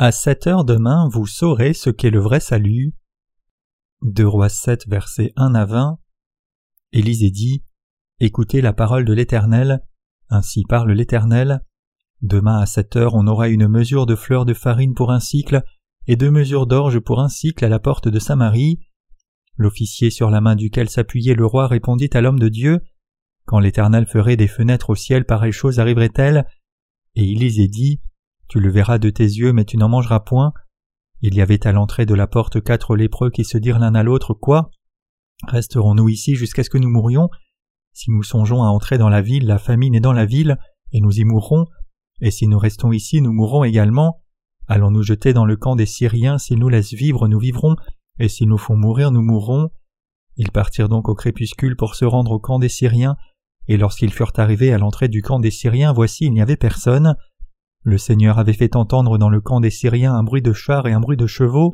À sept heures demain, vous saurez ce qu'est le vrai salut. De Rois 7, versets 1 à 20. Élisée dit Écoutez la parole de l'Éternel, ainsi parle l'Éternel. Demain à sept heures, on aura une mesure de fleurs de farine pour un cycle, et deux mesures d'orge pour un cycle à la porte de Samarie. L'officier sur la main duquel s'appuyait le roi répondit à l'homme de Dieu Quand l'Éternel ferait des fenêtres au ciel, pareille chose arriverait-elle? Et Élisée dit Tu le verras de tes yeux, mais tu n'en mangeras point. Il y avait à l'entrée de la porte quatre lépreux qui se dirent l'un à l'autre Quoi? Resterons-nous ici jusqu'à ce que nous mourions? Si nous songeons à entrer dans la ville, la famine est dans la ville, et nous y mourrons, et si nous restons ici, nous mourrons également. Allons nous jeter dans le camp des Syriens, s'ils nous laissent vivre, nous vivrons, et s'ils nous font mourir, nous mourrons. Ils partirent donc au crépuscule pour se rendre au camp des Syriens, et lorsqu'ils furent arrivés à l'entrée du camp des Syriens, voici il n'y avait personne. Le Seigneur avait fait entendre dans le camp des Syriens un bruit de chars et un bruit de chevaux,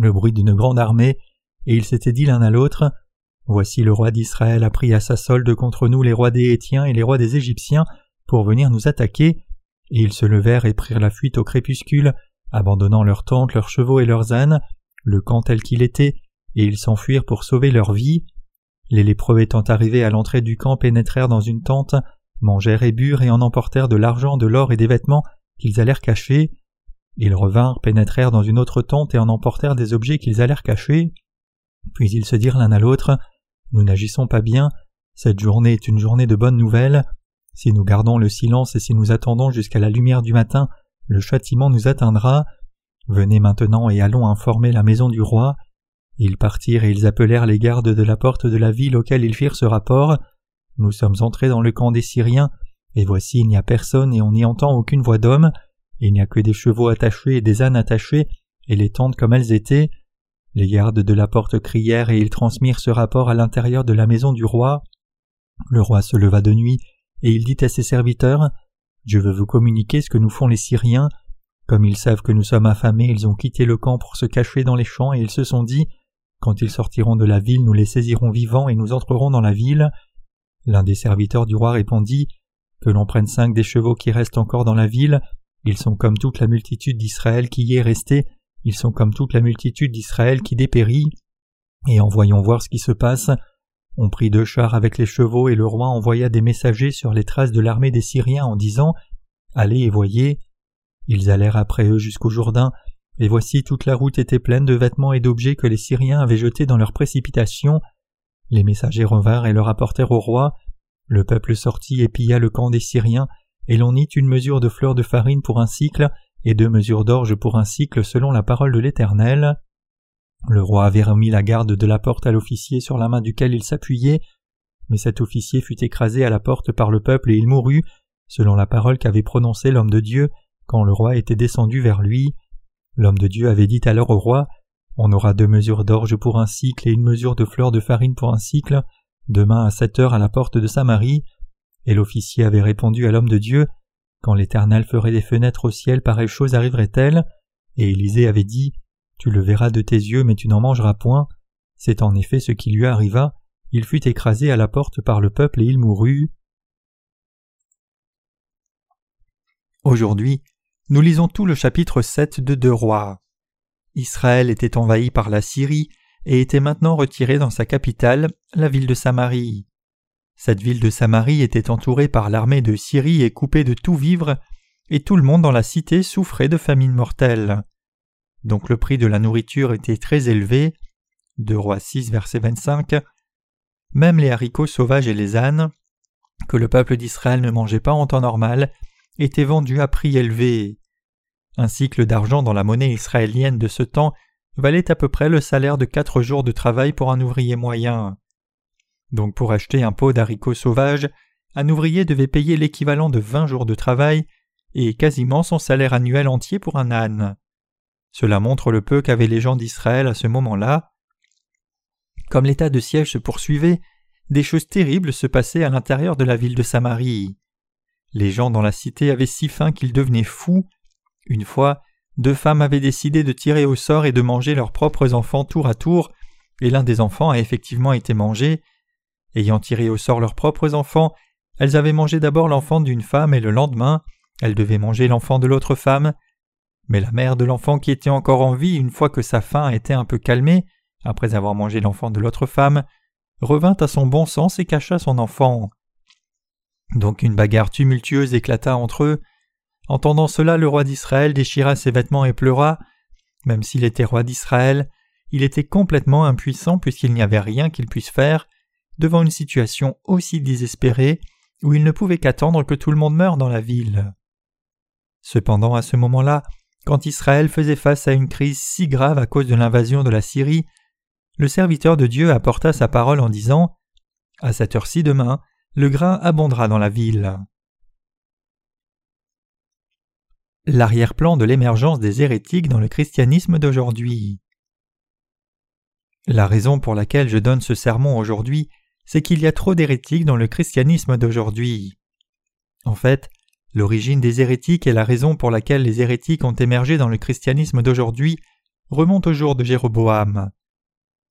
le bruit d'une grande armée, et ils s'étaient dit l'un à l'autre Voici le roi d'Israël a pris à sa solde contre nous les rois des Hétiens et les rois des Égyptiens pour venir nous attaquer, et ils se levèrent et prirent la fuite au crépuscule, abandonnant leurs tentes, leurs chevaux et leurs ânes, le camp tel qu'il était, et ils s'enfuirent pour sauver leur vie. Les lépreux étant arrivés à l'entrée du camp pénétrèrent dans une tente, mangèrent et burent et en emportèrent de l'argent, de l'or et des vêtements qu'ils allèrent cacher. Ils revinrent, pénétrèrent dans une autre tente et en emportèrent des objets qu'ils allèrent cacher. Puis ils se dirent l'un à l'autre Nous n'agissons pas bien, cette journée est une journée de bonnes nouvelles. Si nous gardons le silence et si nous attendons jusqu'à la lumière du matin, le châtiment nous atteindra. Venez maintenant et allons informer la maison du roi. Ils partirent et ils appelèrent les gardes de la porte de la ville auxquels ils firent ce rapport. Nous sommes entrés dans le camp des Syriens, et voici il n'y a personne et on n'y entend aucune voix d'homme, il n'y a que des chevaux attachés et des ânes attachés, et les tentes comme elles étaient. Les gardes de la porte crièrent et ils transmirent ce rapport à l'intérieur de la maison du roi. Le roi se leva de nuit et il dit à ses serviteurs Je veux vous communiquer ce que nous font les Syriens. Comme ils savent que nous sommes affamés, ils ont quitté le camp pour se cacher dans les champs et ils se sont dit Quand ils sortiront de la ville, nous les saisirons vivants et nous entrerons dans la ville. L'un des serviteurs du roi répondit Que l'on prenne cinq des chevaux qui restent encore dans la ville, ils sont comme toute la multitude d'Israël qui y est restée, ils sont comme toute la multitude d'Israël qui dépérit. Et en voyant voir ce qui se passe, on prit deux chars avec les chevaux et le roi envoya des messagers sur les traces de l'armée des Syriens en disant Allez et voyez. Ils allèrent après eux jusqu'au Jourdain, et voici toute la route était pleine de vêtements et d'objets que les Syriens avaient jetés dans leur précipitation. Les messagers revinrent et leur apportèrent au roi. Le peuple sortit et pilla le camp des Syriens, et l'on mit une mesure de fleurs de farine pour un cycle, et deux mesures d'orge pour un cycle selon la parole de l'Éternel. Le roi avait remis la garde de la porte à l'officier sur la main duquel il s'appuyait, mais cet officier fut écrasé à la porte par le peuple et il mourut, selon la parole qu'avait prononcée l'homme de Dieu quand le roi était descendu vers lui. L'homme de Dieu avait dit alors au roi On aura deux mesures d'orge pour un cycle et une mesure de fleurs de farine pour un cycle, demain à sept heures à la porte de Samarie. Et l'officier avait répondu à l'homme de Dieu Quand l'Éternel ferait des fenêtres au ciel, pareille chose arriverait-elle? Et Élisée avait dit tu le verras de tes yeux, mais tu n'en mangeras point. C'est en effet ce qui lui arriva. Il fut écrasé à la porte par le peuple et il mourut. Aujourd'hui, nous lisons tout le chapitre 7 de Deux Rois. Israël était envahi par la Syrie et était maintenant retiré dans sa capitale, la ville de Samarie. Cette ville de Samarie était entourée par l'armée de Syrie et coupée de tout vivre, et tout le monde dans la cité souffrait de famine mortelle donc le prix de la nourriture était très élevé. De Rois 6, verset 25. Même les haricots sauvages et les ânes, que le peuple d'Israël ne mangeait pas en temps normal, étaient vendus à prix élevé. Un cycle d'argent dans la monnaie israélienne de ce temps valait à peu près le salaire de quatre jours de travail pour un ouvrier moyen. Donc pour acheter un pot d'haricots sauvages, un ouvrier devait payer l'équivalent de vingt jours de travail et quasiment son salaire annuel entier pour un âne. Cela montre le peu qu'avaient les gens d'Israël à ce moment-là. Comme l'état de siège se poursuivait, des choses terribles se passaient à l'intérieur de la ville de Samarie. Les gens dans la cité avaient si faim qu'ils devenaient fous. Une fois, deux femmes avaient décidé de tirer au sort et de manger leurs propres enfants tour à tour, et l'un des enfants a effectivement été mangé. Ayant tiré au sort leurs propres enfants, elles avaient mangé d'abord l'enfant d'une femme et le lendemain, elles devaient manger l'enfant de l'autre femme. Mais la mère de l'enfant qui était encore en vie, une fois que sa faim était un peu calmée, après avoir mangé l'enfant de l'autre femme, revint à son bon sens et cacha son enfant. Donc une bagarre tumultueuse éclata entre eux. Entendant cela, le roi d'Israël déchira ses vêtements et pleura. Même s'il était roi d'Israël, il était complètement impuissant puisqu'il n'y avait rien qu'il puisse faire devant une situation aussi désespérée où il ne pouvait qu'attendre que tout le monde meure dans la ville. Cependant, à ce moment-là, quand Israël faisait face à une crise si grave à cause de l'invasion de la Syrie, le serviteur de Dieu apporta sa parole en disant À cette heure-ci demain, le grain abondera dans la ville. L'arrière-plan de l'émergence des hérétiques dans le christianisme d'aujourd'hui. La raison pour laquelle je donne ce sermon aujourd'hui, c'est qu'il y a trop d'hérétiques dans le christianisme d'aujourd'hui. En fait, l'origine des hérétiques et la raison pour laquelle les hérétiques ont émergé dans le christianisme d'aujourd'hui remontent au jour de Jéroboam.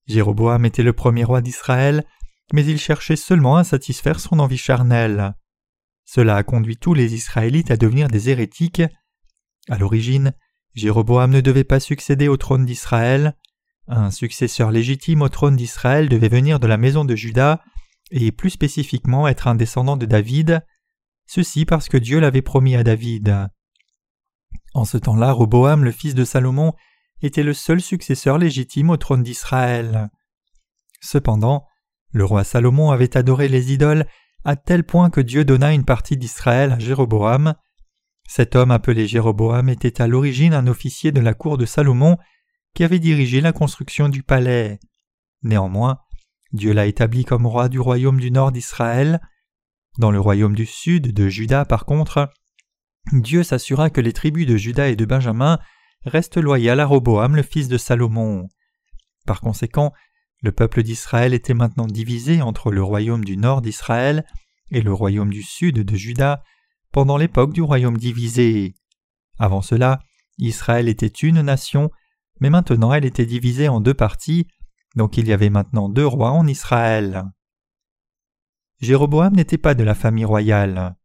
Jéroboam était le premier roi d'Israël mais il cherchait seulement à satisfaire son envie charnelle. Cela a conduit tous les Israélites à devenir des hérétiques. À l'origine, Jéroboam ne devait pas succéder au trône d'Israël. Un successeur légitime au trône d'Israël devait venir de la maison de Juda et plus spécifiquement être un descendant de David, ceci parce que Dieu l'avait promis à David. En ce temps-là, Roboam, le fils de Salomon, était le seul successeur légitime au trône d'Israël. Cependant, le roi Salomon avait adoré les idoles à tel point que Dieu donna une partie d'Israël à Jéroboam. Cet homme appelé Jéroboam était à l'origine un officier de la cour de Salomon qui avait dirigé la construction du palais. Néanmoins, Dieu l'a établi comme roi du royaume du nord d'Israël. Dans le royaume du sud de Juda, par contre, Dieu s'assura que les tribus de Juda et de Benjamin restent loyales à Roboam le fils de Salomon. Par conséquent, le peuple d'Israël était maintenant divisé entre le royaume du nord d'Israël et le royaume du sud de Juda pendant l'époque du royaume divisé. Avant cela, Israël était une nation, mais maintenant elle était divisée en deux parties, donc il y avait maintenant deux rois en Israël. Jéroboam n'était pas de la famille royale.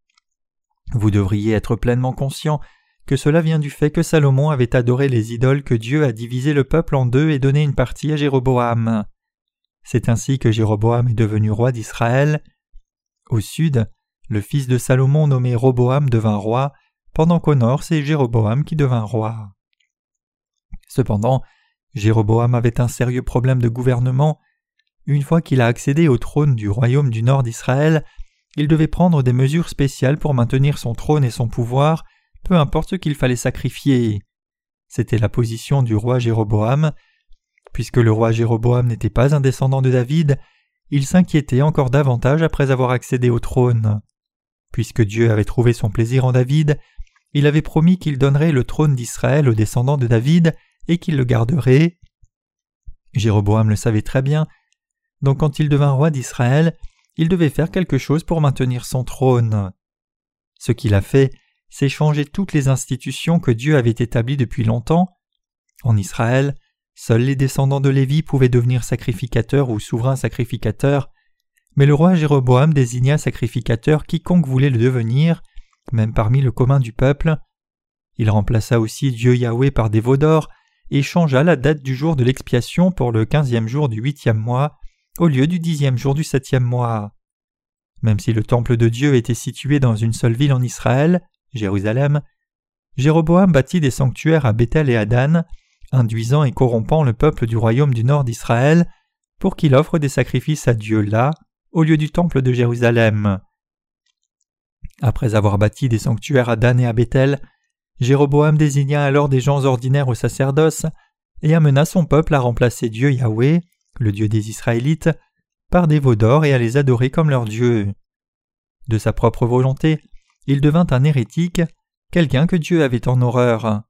Vous devriez être pleinement conscient que cela vient du fait que Salomon avait adoré les idoles que Dieu a divisé le peuple en deux et donné une partie à Jéroboam. C'est ainsi que Jéroboam est devenu roi d'Israël. Au sud, le fils de Salomon nommé Roboam devint roi, pendant qu'au nord c'est Jéroboam qui devint roi. Cependant, Jéroboam avait un sérieux problème de gouvernement. Une fois qu'il a accédé au trône du royaume du nord d'Israël, il devait prendre des mesures spéciales pour maintenir son trône et son pouvoir, peu importe ce qu'il fallait sacrifier. C'était la position du roi Jéroboam, Puisque le roi Jéroboam n'était pas un descendant de David, il s'inquiétait encore davantage après avoir accédé au trône. Puisque Dieu avait trouvé son plaisir en David, il avait promis qu'il donnerait le trône d'Israël aux descendants de David et qu'il le garderait. Jéroboam le savait très bien, donc quand il devint roi d'Israël, il devait faire quelque chose pour maintenir son trône. Ce qu'il a fait, c'est changer toutes les institutions que Dieu avait établies depuis longtemps. En Israël, Seuls les descendants de Lévi pouvaient devenir sacrificateurs ou souverains sacrificateurs, mais le roi Jéroboam désigna sacrificateur quiconque voulait le devenir, même parmi le commun du peuple. Il remplaça aussi Dieu Yahweh par des veaux d'or et changea la date du jour de l'expiation pour le quinzième jour du huitième mois au lieu du dixième jour du septième mois. Même si le temple de Dieu était situé dans une seule ville en Israël, Jérusalem, Jéroboam bâtit des sanctuaires à Bethel et à Dan, induisant et corrompant le peuple du royaume du nord d'Israël, pour qu'il offre des sacrifices à Dieu là, au lieu du temple de Jérusalem. Après avoir bâti des sanctuaires à Dan et à Bethel, Jéroboam désigna alors des gens ordinaires au sacerdoce et amena son peuple à remplacer Dieu Yahweh, le Dieu des Israélites, par des veaux d'or et à les adorer comme leur Dieu. De sa propre volonté, il devint un hérétique, quelqu'un que Dieu avait en horreur.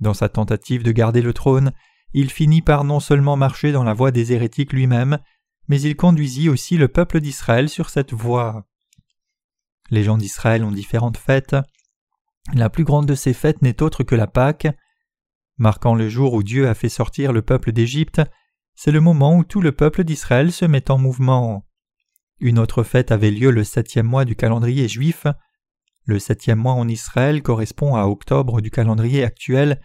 Dans sa tentative de garder le trône, il finit par non seulement marcher dans la voie des hérétiques lui-même, mais il conduisit aussi le peuple d'Israël sur cette voie. Les gens d'Israël ont différentes fêtes. La plus grande de ces fêtes n'est autre que la Pâque. Marquant le jour où Dieu a fait sortir le peuple d'Égypte, c'est le moment où tout le peuple d'Israël se met en mouvement. Une autre fête avait lieu le septième mois du calendrier juif. Le septième mois en Israël correspond à octobre du calendrier actuel,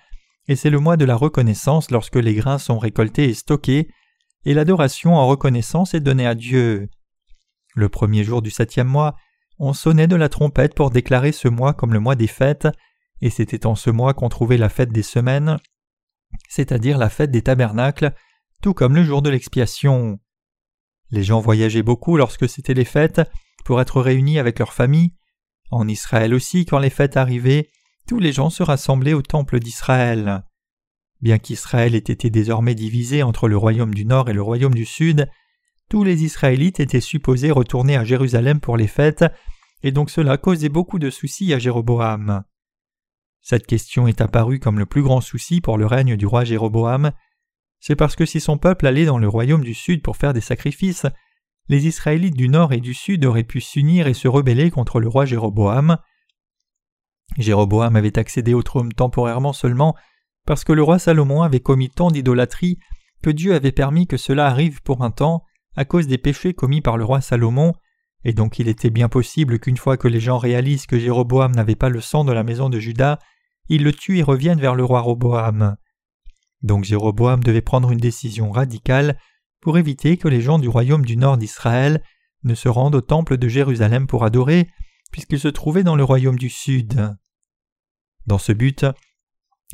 et c'est le mois de la reconnaissance lorsque les grains sont récoltés et stockés, et l'adoration en reconnaissance est donnée à Dieu. Le premier jour du septième mois, on sonnait de la trompette pour déclarer ce mois comme le mois des fêtes, et c'était en ce mois qu'on trouvait la fête des semaines, c'est-à-dire la fête des tabernacles, tout comme le jour de l'expiation. Les gens voyageaient beaucoup lorsque c'étaient les fêtes, pour être réunis avec leurs familles. En Israël aussi, quand les fêtes arrivaient, tous les gens se rassemblaient au temple d'Israël. Bien qu'Israël ait été désormais divisé entre le royaume du Nord et le royaume du Sud, tous les Israélites étaient supposés retourner à Jérusalem pour les fêtes, et donc cela causait beaucoup de soucis à Jéroboam. Cette question est apparue comme le plus grand souci pour le règne du roi Jéroboam. C'est parce que si son peuple allait dans le royaume du Sud pour faire des sacrifices, les Israélites du Nord et du Sud auraient pu s'unir et se rebeller contre le roi Jéroboam. Jéroboam avait accédé au trône temporairement seulement parce que le roi Salomon avait commis tant d'idolâtrie que Dieu avait permis que cela arrive pour un temps à cause des péchés commis par le roi Salomon, et donc il était bien possible qu'une fois que les gens réalisent que Jéroboam n'avait pas le sang de la maison de Juda, ils le tuent et reviennent vers le roi Roboam. Donc Jéroboam devait prendre une décision radicale pour éviter que les gens du royaume du nord d'Israël ne se rendent au temple de Jérusalem pour adorer, puisqu'ils se trouvaient dans le royaume du sud. Dans ce but,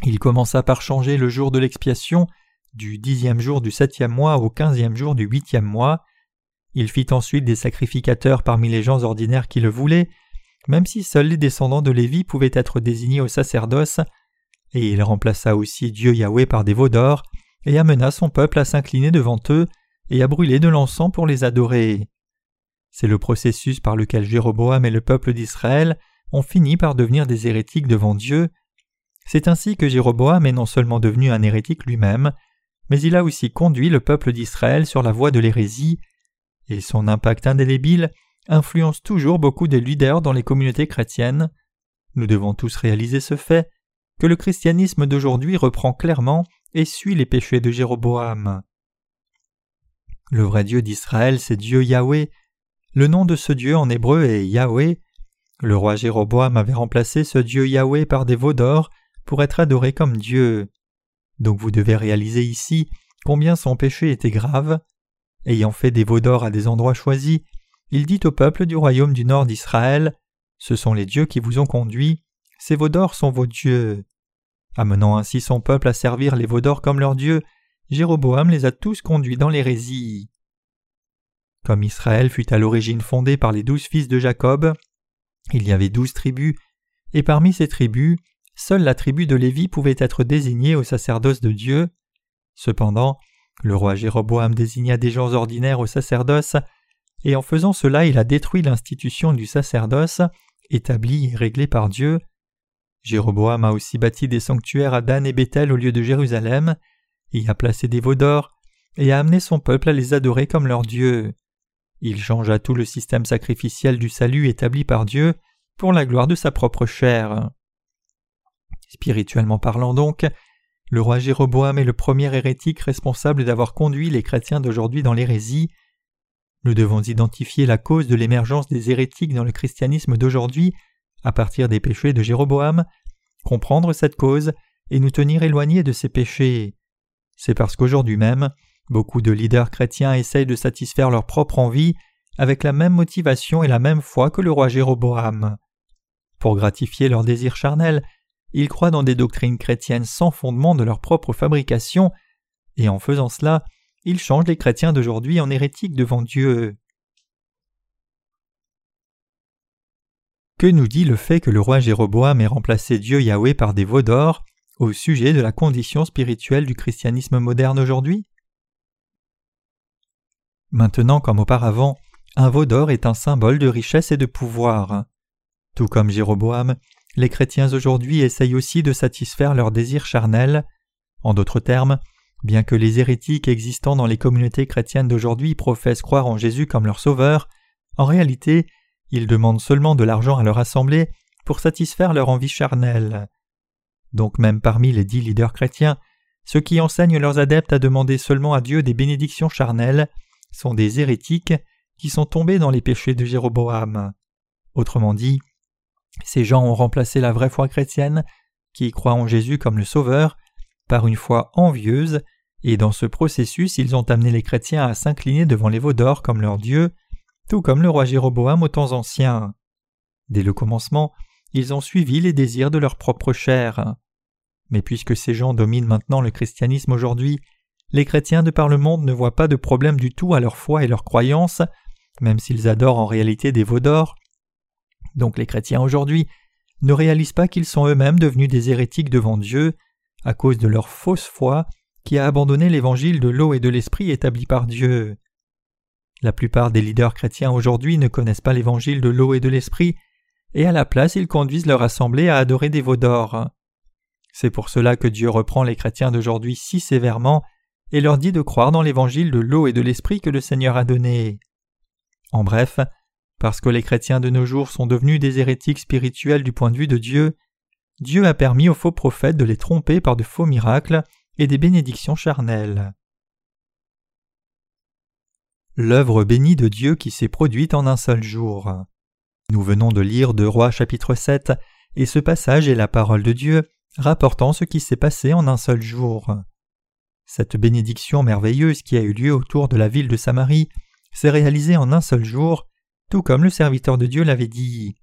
il commença par changer le jour de l'expiation du dixième jour du septième mois au quinzième jour du huitième mois. Il fit ensuite des sacrificateurs parmi les gens ordinaires qui le voulaient, même si seuls les descendants de Lévi pouvaient être désignés au sacerdoce, et il remplaça aussi Dieu Yahweh par des veaux d'or, et amena son peuple à s'incliner devant eux et à brûler de l'encens pour les adorer. C'est le processus par lequel Jéroboam et le peuple d'Israël ont fini par devenir des hérétiques devant Dieu. C'est ainsi que Jéroboam est non seulement devenu un hérétique lui-même, mais il a aussi conduit le peuple d'Israël sur la voie de l'hérésie, et son impact indélébile influence toujours beaucoup de leaders dans les communautés chrétiennes. Nous devons tous réaliser ce fait, que le christianisme d'aujourd'hui reprend clairement et suit les péchés de Jéroboam. Le vrai Dieu d'Israël, c'est Dieu Yahweh. Le nom de ce Dieu en hébreu est Yahweh. Le roi Jéroboam avait remplacé ce Dieu Yahweh par des veaux d'or pour être adoré comme Dieu. Donc vous devez réaliser ici combien son péché était grave. Ayant fait des veaux d'or à des endroits choisis, il dit au peuple du royaume du nord d'Israël Ce sont les dieux qui vous ont conduits, ces veaux d'or sont vos dieux. Amenant ainsi son peuple à servir les veaux d'or comme leurs dieux, Jéroboam les a tous conduits dans l'hérésie. Comme Israël fut à l'origine fondé par les douze fils de Jacob, il y avait douze tribus, et parmi ces tribus, seule la tribu de Lévi pouvait être désignée au sacerdoce de Dieu. Cependant, le roi Jéroboam désigna des gens ordinaires au sacerdoce, et en faisant cela il a détruit l'institution du sacerdoce, établie et réglée par Dieu. Jéroboam a aussi bâti des sanctuaires à Dan et Bethel au lieu de Jérusalem, y a placé des veaux d'or, et a amené son peuple à les adorer comme leur Dieu. Il changea tout le système sacrificiel du salut établi par Dieu pour la gloire de sa propre chair. Spirituellement parlant donc, le roi Jéroboam est le premier hérétique responsable d'avoir conduit les chrétiens d'aujourd'hui dans l'hérésie. Nous devons identifier la cause de l'émergence des hérétiques dans le christianisme d'aujourd'hui à partir des péchés de Jéroboam, comprendre cette cause et nous tenir éloignés de ces péchés. C'est parce qu'aujourd'hui même, beaucoup de leaders chrétiens essayent de satisfaire leur propre envie avec la même motivation et la même foi que le roi Jéroboam. Pour gratifier leurs désirs charnels, ils croient dans des doctrines chrétiennes sans fondement de leur propre fabrication, et en faisant cela, ils changent les chrétiens d'aujourd'hui en hérétiques devant Dieu. Que nous dit le fait que le roi Jéroboam ait remplacé Dieu Yahweh par des veaux d'or au sujet de la condition spirituelle du christianisme moderne aujourd'hui? Maintenant comme auparavant, un veau d'or est un symbole de richesse et de pouvoir. Tout comme Jéroboam, les chrétiens aujourd'hui essayent aussi de satisfaire leurs désirs charnels. En d'autres termes, bien que les hérétiques existant dans les communautés chrétiennes d'aujourd'hui professent croire en Jésus comme leur sauveur, en réalité, ils demandent seulement de l'argent à leur assemblée pour satisfaire leur envie charnelle. Donc même parmi les dix leaders chrétiens, ceux qui enseignent leurs adeptes à demander seulement à Dieu des bénédictions charnelles sont des hérétiques qui sont tombés dans les péchés de Jéroboam. Autrement dit, Ces gens ont remplacé la vraie foi chrétienne, qui croit en Jésus comme le Sauveur, par une foi envieuse, et dans ce processus ils ont amené les chrétiens à s'incliner devant les veaux d'or comme leur Dieu, tout comme le roi Jéroboam aux temps anciens. Dès le commencement, ils ont suivi les désirs de leur propre chair. Mais puisque ces gens dominent maintenant le christianisme aujourd'hui, les chrétiens de par le monde ne voient pas de problème du tout à leur foi et leur croyance, même s'ils adorent en réalité des veaux d'or. Donc les chrétiens aujourd'hui ne réalisent pas qu'ils sont eux-mêmes devenus des hérétiques devant Dieu à cause de leur fausse foi qui a abandonné l'évangile de l'eau et de l'esprit établi par Dieu. La plupart des leaders chrétiens aujourd'hui ne connaissent pas l'évangile de l'eau et de l'esprit, et à la place ils conduisent leur assemblée à adorer des veaux d'or. C'est pour cela que Dieu reprend les chrétiens d'aujourd'hui si sévèrement et leur dit de croire dans l'évangile de l'eau et de l'esprit que le Seigneur a donné. En bref, parce que les chrétiens de nos jours sont devenus des hérétiques spirituels du point de vue de Dieu, Dieu a permis aux faux prophètes de les tromper par de faux miracles et des bénédictions charnelles. L'œuvre bénie de Dieu qui s'est produite en un seul jour. Nous venons de lire de Rois chapitre 7, et ce passage est la parole de Dieu rapportant ce qui s'est passé en un seul jour. Cette bénédiction merveilleuse qui a eu lieu autour de la ville de Samarie s'est réalisée en un seul jour, tout comme le serviteur de Dieu l'avait dit.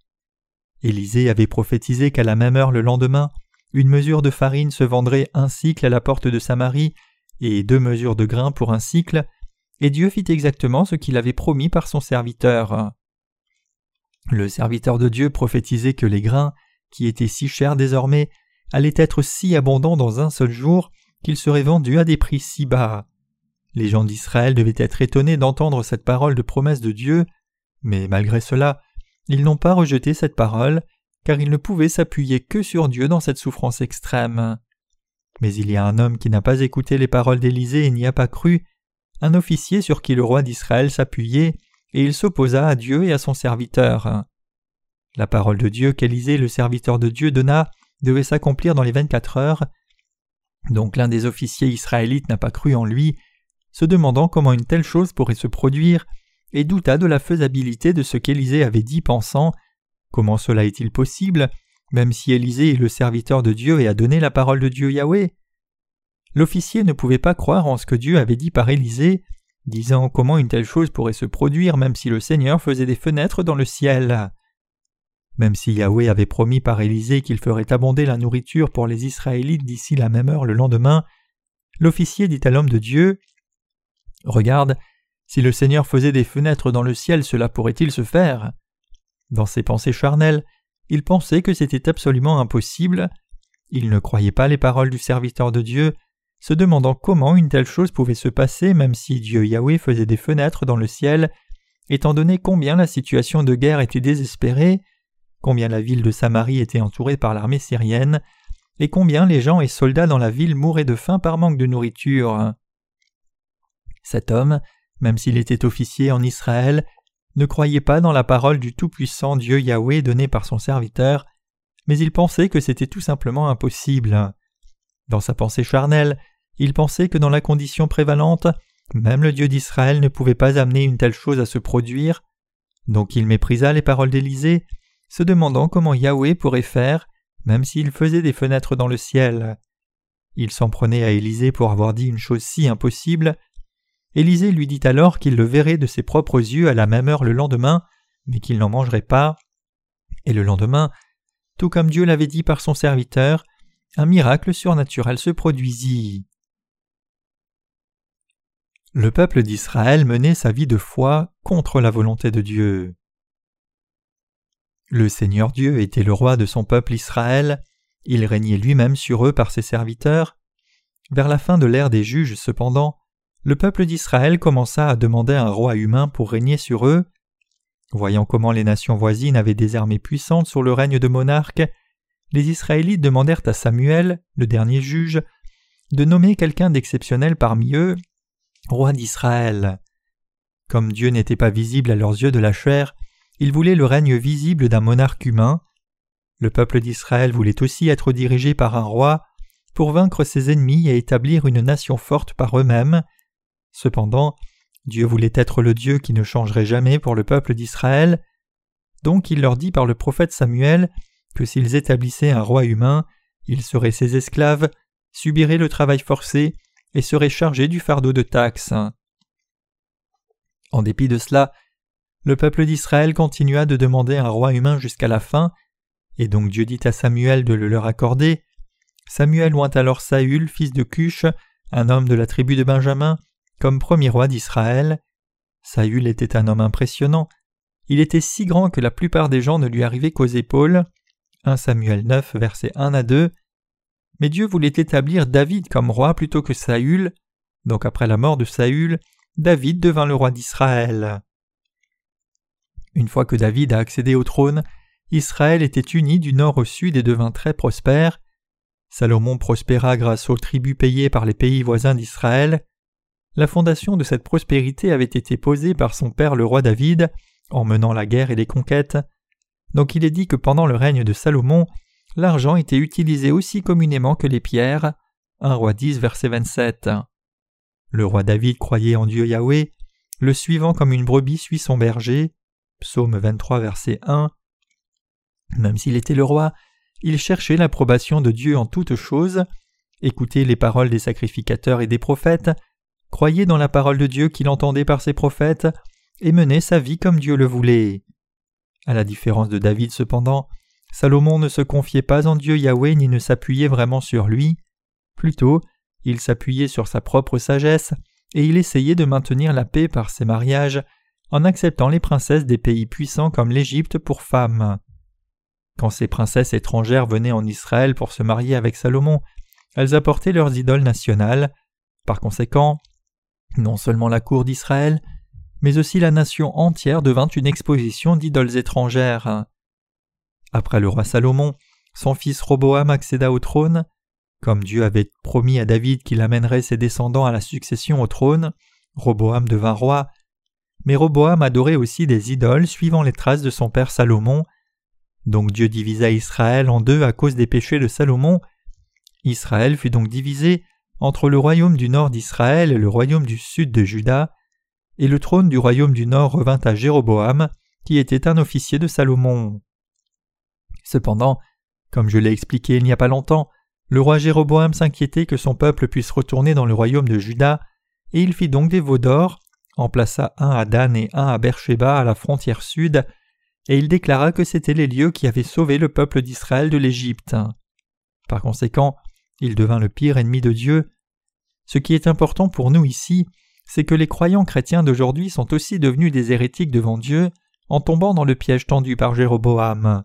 Élisée avait prophétisé qu'à la même heure le lendemain, une mesure de farine se vendrait un cycle à la porte de Samarie et deux mesures de grain pour un cycle, et Dieu fit exactement ce qu'il avait promis par son serviteur. Le serviteur de Dieu prophétisait que les grains, qui étaient si chers désormais, allaient être si abondants dans un seul jour qu'il serait vendu à des prix si bas. Les gens d'Israël devaient être étonnés d'entendre cette parole de promesse de Dieu, mais malgré cela, ils n'ont pas rejeté cette parole, car ils ne pouvaient s'appuyer que sur Dieu dans cette souffrance extrême. Mais il y a un homme qui n'a pas écouté les paroles d'Élisée et n'y a pas cru, un officier sur qui le roi d'Israël s'appuyait, et il s'opposa à Dieu et à son serviteur. La parole de Dieu qu'Élisée, le serviteur de Dieu, donna devait s'accomplir dans les vingt-quatre heures, donc l'un des officiers israélites n'a pas cru en lui, se demandant comment une telle chose pourrait se produire, et douta de la faisabilité de ce qu'Élisée avait dit pensant Comment cela est-il possible, même si Élisée est le serviteur de Dieu et a donné la parole de Dieu Yahweh? L'officier ne pouvait pas croire en ce que Dieu avait dit par Élisée, disant comment une telle chose pourrait se produire même si le Seigneur faisait des fenêtres dans le ciel. Même si Yahweh avait promis par Élisée qu'il ferait abonder la nourriture pour les Israélites d'ici la même heure le lendemain, l'officier dit à l'homme de Dieu Regarde, si le Seigneur faisait des fenêtres dans le ciel, cela pourrait-il se faire? Dans ses pensées charnelles, il pensait que c'était absolument impossible. Il ne croyait pas les paroles du serviteur de Dieu, se demandant comment une telle chose pouvait se passer même si Dieu Yahweh faisait des fenêtres dans le ciel, étant donné combien la situation de guerre était désespérée combien la ville de Samarie était entourée par l'armée syrienne, et combien les gens et soldats dans la ville mouraient de faim par manque de nourriture. Cet homme, même s'il était officier en Israël, ne croyait pas dans la parole du Tout-Puissant Dieu Yahweh donnée par son serviteur, mais il pensait que c'était tout simplement impossible. Dans sa pensée charnelle, il pensait que dans la condition prévalente, même le Dieu d'Israël ne pouvait pas amener une telle chose à se produire, donc il méprisa les paroles d'Élisée se demandant comment Yahweh pourrait faire, même s'il faisait des fenêtres dans le ciel. Il s'en prenait à Élisée pour avoir dit une chose si impossible. Élisée lui dit alors qu'il le verrait de ses propres yeux à la même heure le lendemain, mais qu'il n'en mangerait pas. Et le lendemain, tout comme Dieu l'avait dit par son serviteur, un miracle surnaturel se produisit. Le peuple d'Israël menait sa vie de foi contre la volonté de Dieu. Le Seigneur Dieu était le roi de son peuple Israël, il régnait lui-même sur eux par ses serviteurs. Vers la fin de l'ère des juges, cependant, le peuple d'Israël commença à demander un roi humain pour régner sur eux. Voyant comment les nations voisines avaient des armées puissantes sur le règne de monarques, les Israélites demandèrent à Samuel, le dernier juge, de nommer quelqu'un d'exceptionnel parmi eux, roi d'Israël. Comme Dieu n'était pas visible à leurs yeux de la chair, il voulait le règne visible d'un monarque humain. Le peuple d'Israël voulait aussi être dirigé par un roi pour vaincre ses ennemis et établir une nation forte par eux-mêmes. Cependant, Dieu voulait être le Dieu qui ne changerait jamais pour le peuple d'Israël. Donc il leur dit par le prophète Samuel que s'ils établissaient un roi humain, ils seraient ses esclaves, subiraient le travail forcé et seraient chargés du fardeau de taxes. En dépit de cela, le peuple d'Israël continua de demander un roi humain jusqu'à la fin, et donc Dieu dit à Samuel de le leur accorder. Samuel oint alors Saül, fils de Cush, un homme de la tribu de Benjamin, comme premier roi d'Israël. Saül était un homme impressionnant. Il était si grand que la plupart des gens ne lui arrivaient qu'aux épaules. 1 Samuel 9, versets 1 à 2. Mais Dieu voulait établir David comme roi plutôt que Saül. Donc après la mort de Saül, David devint le roi d'Israël. Une fois que David a accédé au trône, Israël était uni du nord au sud et devint très prospère. Salomon prospéra grâce aux tribus payées par les pays voisins d'Israël. La fondation de cette prospérité avait été posée par son père le roi David en menant la guerre et les conquêtes. Donc il est dit que pendant le règne de Salomon, l'argent était utilisé aussi communément que les pierres. 1 roi 10 verset 27. Le roi David croyait en Dieu Yahweh, le suivant comme une brebis suit son berger. Psaume 23 verset 1. Même s'il était le roi, il cherchait l'approbation de Dieu en toutes choses, écoutait les paroles des sacrificateurs et des prophètes, croyait dans la parole de Dieu qu'il entendait par ses prophètes, et menait sa vie comme Dieu le voulait. À la différence de David cependant, Salomon ne se confiait pas en Dieu Yahweh ni ne s'appuyait vraiment sur lui. Plutôt, il s'appuyait sur sa propre sagesse, et il essayait de maintenir la paix par ses mariages, en acceptant les princesses des pays puissants comme l'Égypte pour femmes. Quand ces princesses étrangères venaient en Israël pour se marier avec Salomon, elles apportaient leurs idoles nationales. Par conséquent, non seulement la cour d'Israël, mais aussi la nation entière devint une exposition d'idoles étrangères. Après le roi Salomon, son fils Roboam accéda au trône. Comme Dieu avait promis à David qu'il amènerait ses descendants à la succession au trône, Roboam devint roi. Mais Roboam adorait aussi des idoles suivant les traces de son père Salomon. Donc Dieu divisa Israël en deux à cause des péchés de Salomon. Israël fut donc divisé entre le royaume du nord d'Israël et le royaume du sud de Juda, et le trône du royaume du nord revint à Jéroboam, qui était un officier de Salomon. Cependant, comme je l'ai expliqué il n'y a pas longtemps, le roi Jéroboam s'inquiétait que son peuple puisse retourner dans le royaume de Juda, et il fit donc des veaux d'or, en plaça un à Dan et un à Beersheba à la frontière sud, et il déclara que c'étaient les lieux qui avaient sauvé le peuple d'Israël de l'Égypte. Par conséquent, il devint le pire ennemi de Dieu. Ce qui est important pour nous ici, c'est que les croyants chrétiens d'aujourd'hui sont aussi devenus des hérétiques devant Dieu en tombant dans le piège tendu par Jéroboam.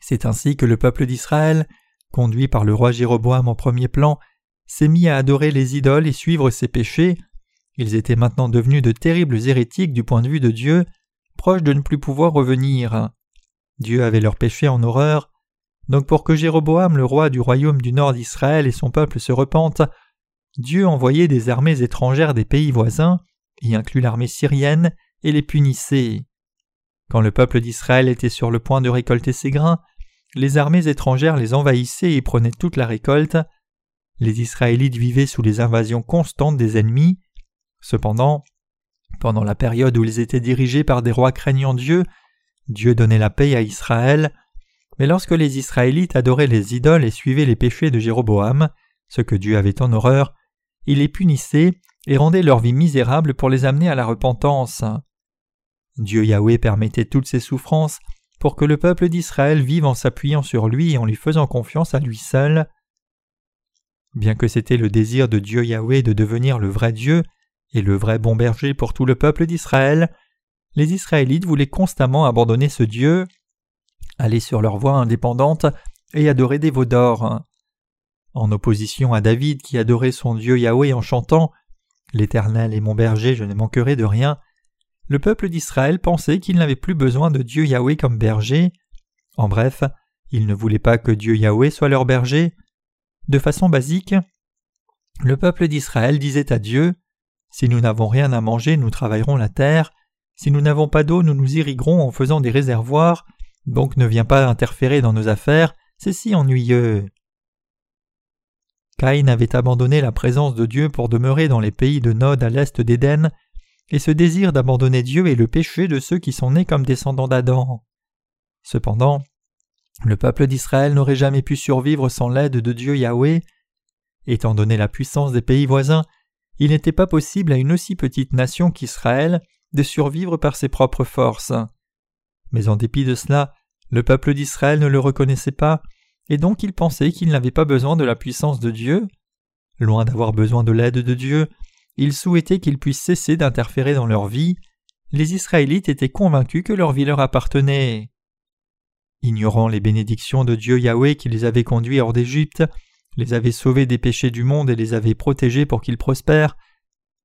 C'est ainsi que le peuple d'Israël, conduit par le roi Jéroboam en premier plan, s'est mis à adorer les idoles et suivre ses péchés. Ils étaient maintenant devenus de terribles hérétiques du point de vue de Dieu, proches de ne plus pouvoir revenir. Dieu avait leur péché en horreur. Donc pour que Jéroboam, le roi du royaume du nord d'Israël et son peuple se repentent, Dieu envoyait des armées étrangères des pays voisins, y inclut l'armée syrienne, et les punissait. Quand le peuple d'Israël était sur le point de récolter ses grains, les armées étrangères les envahissaient et prenaient toute la récolte. Les Israélites vivaient sous les invasions constantes des ennemis. Cependant, pendant la période où ils étaient dirigés par des rois craignant Dieu, Dieu donnait la paix à Israël. Mais lorsque les Israélites adoraient les idoles et suivaient les péchés de Jéroboam, ce que Dieu avait en horreur, il les punissait et rendait leur vie misérable pour les amener à la repentance. Dieu Yahweh permettait toutes ces souffrances pour que le peuple d'Israël vive en s'appuyant sur lui et en lui faisant confiance à lui seul. Bien que c'était le désir de Dieu Yahweh de devenir le vrai Dieu et le vrai bon berger pour tout le peuple d'Israël, les Israélites voulaient constamment abandonner ce Dieu, aller sur leur voie indépendante et adorer des veaux d'or. En opposition à David qui adorait son Dieu Yahweh en chantant L'Éternel est mon berger, je ne manquerai de rien, le peuple d'Israël pensait qu'il n'avait plus besoin de Dieu Yahweh comme berger. En bref, ils ne voulaient pas que Dieu Yahweh soit leur berger. De façon basique, le peuple d'Israël disait à Dieu Si nous n'avons rien à manger, nous travaillerons la terre. Si nous n'avons pas d'eau, nous nous irriguerons en faisant des réservoirs. Donc ne viens pas interférer dans nos affaires, c'est si ennuyeux. Caïn avait abandonné la présence de Dieu pour demeurer dans les pays de Nod à l'est d'Éden, et ce désir d'abandonner Dieu est le péché de ceux qui sont nés comme descendants d'Adam. Cependant, le peuple d'Israël n'aurait jamais pu survivre sans l'aide de Dieu Yahweh. Étant donné la puissance des pays voisins, il n'était pas possible à une aussi petite nation qu'Israël de survivre par ses propres forces. Mais en dépit de cela, le peuple d'Israël ne le reconnaissait pas, et donc il pensait qu'il n'avait pas besoin de la puissance de Dieu. Loin d'avoir besoin de l'aide de Dieu, ils souhaitaient qu'ils puissent cesser d'interférer dans leur vie. Les Israélites étaient convaincus que leur vie leur appartenait. Ignorant les bénédictions de Dieu Yahweh qui les avait conduits hors d'Égypte, les avait sauvés des péchés du monde et les avait protégés pour qu'ils prospèrent,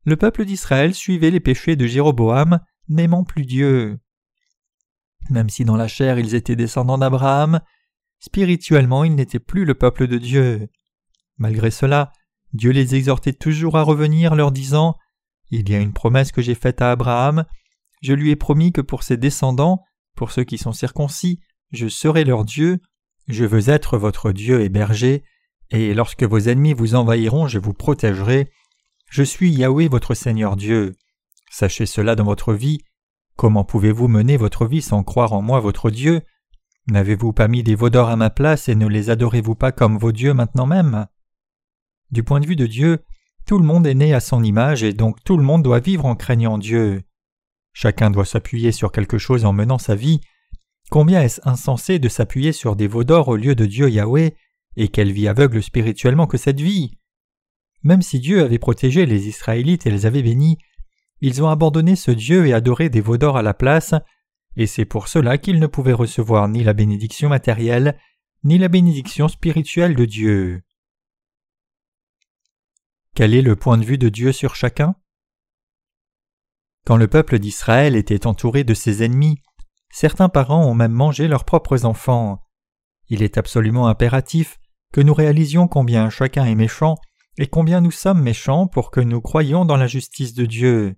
le peuple d'Israël suivait les péchés de Jéroboam, n'aimant plus Dieu. Même si dans la chair ils étaient descendants d'Abraham, spirituellement ils n'étaient plus le peuple de Dieu. Malgré cela, Dieu les exhortait toujours à revenir, leur disant Il y a une promesse que j'ai faite à Abraham, je lui ai promis que pour ses descendants, pour ceux qui sont circoncis, je serai leur Dieu, je veux être votre Dieu et berger, et lorsque vos ennemis vous envahiront, je vous protégerai. Je suis Yahweh votre Seigneur Dieu. Sachez cela dans votre vie. Comment pouvez-vous mener votre vie sans croire en moi votre Dieu? N'avez-vous pas mis des veaux d'or à ma place et ne les adorez-vous pas comme vos dieux maintenant même? Du point de vue de Dieu, tout le monde est né à son image et donc tout le monde doit vivre en craignant Dieu. Chacun doit s'appuyer sur quelque chose en menant sa vie. Combien est-ce insensé de s'appuyer sur des veaux d'or au lieu de Dieu Yahweh, et quelle vie aveugle spirituellement que cette vie Même si Dieu avait protégé les Israélites et les avait bénis, ils ont abandonné ce Dieu et adoré des veaux d'or à la place, et c'est pour cela qu'ils ne pouvaient recevoir ni la bénédiction matérielle, ni la bénédiction spirituelle de Dieu. Quel est le point de vue de Dieu sur chacun? Quand le peuple d'Israël était entouré de ses ennemis, Certains parents ont même mangé leurs propres enfants. Il est absolument impératif que nous réalisions combien chacun est méchant et combien nous sommes méchants pour que nous croyions dans la justice de Dieu.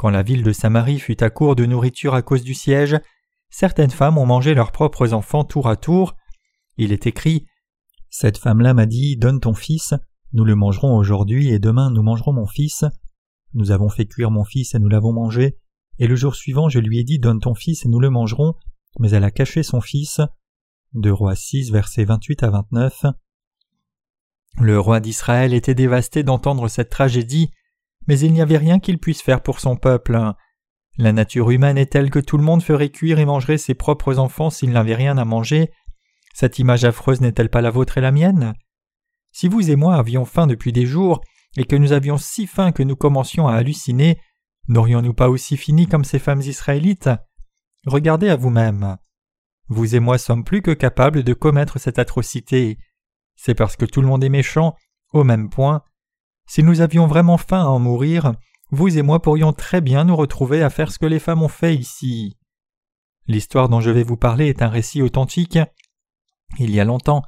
Quand la ville de Samarie fut à court de nourriture à cause du siège, certaines femmes ont mangé leurs propres enfants tour à tour. Il est écrit Cette femme-là m'a dit Donne ton fils, nous le mangerons aujourd'hui et demain nous mangerons mon fils. Nous avons fait cuire mon fils et nous l'avons mangé, et le jour suivant je lui ai dit Donne ton fils et nous le mangerons, mais elle a caché son fils. De Roi 6, versets 28 à 29. Le roi d'Israël était dévasté d'entendre cette tragédie, mais il n'y avait rien qu'il puisse faire pour son peuple. La nature humaine est telle que tout le monde ferait cuire et mangerait ses propres enfants s'il n'avait rien à manger. Cette image affreuse n'est-elle pas la vôtre et la mienne? Si vous et moi avions faim depuis des jours, et que nous avions si faim que nous commencions à halluciner, N'aurions-nous pas aussi fini comme ces femmes israélites? Regardez à vous-même. Vous et moi sommes plus que capables de commettre cette atrocité. C'est parce que tout le monde est méchant, au même point. Si nous avions vraiment faim à en mourir, vous et moi pourrions très bien nous retrouver à faire ce que les femmes ont fait ici. L'histoire dont je vais vous parler est un récit authentique. Il y a longtemps,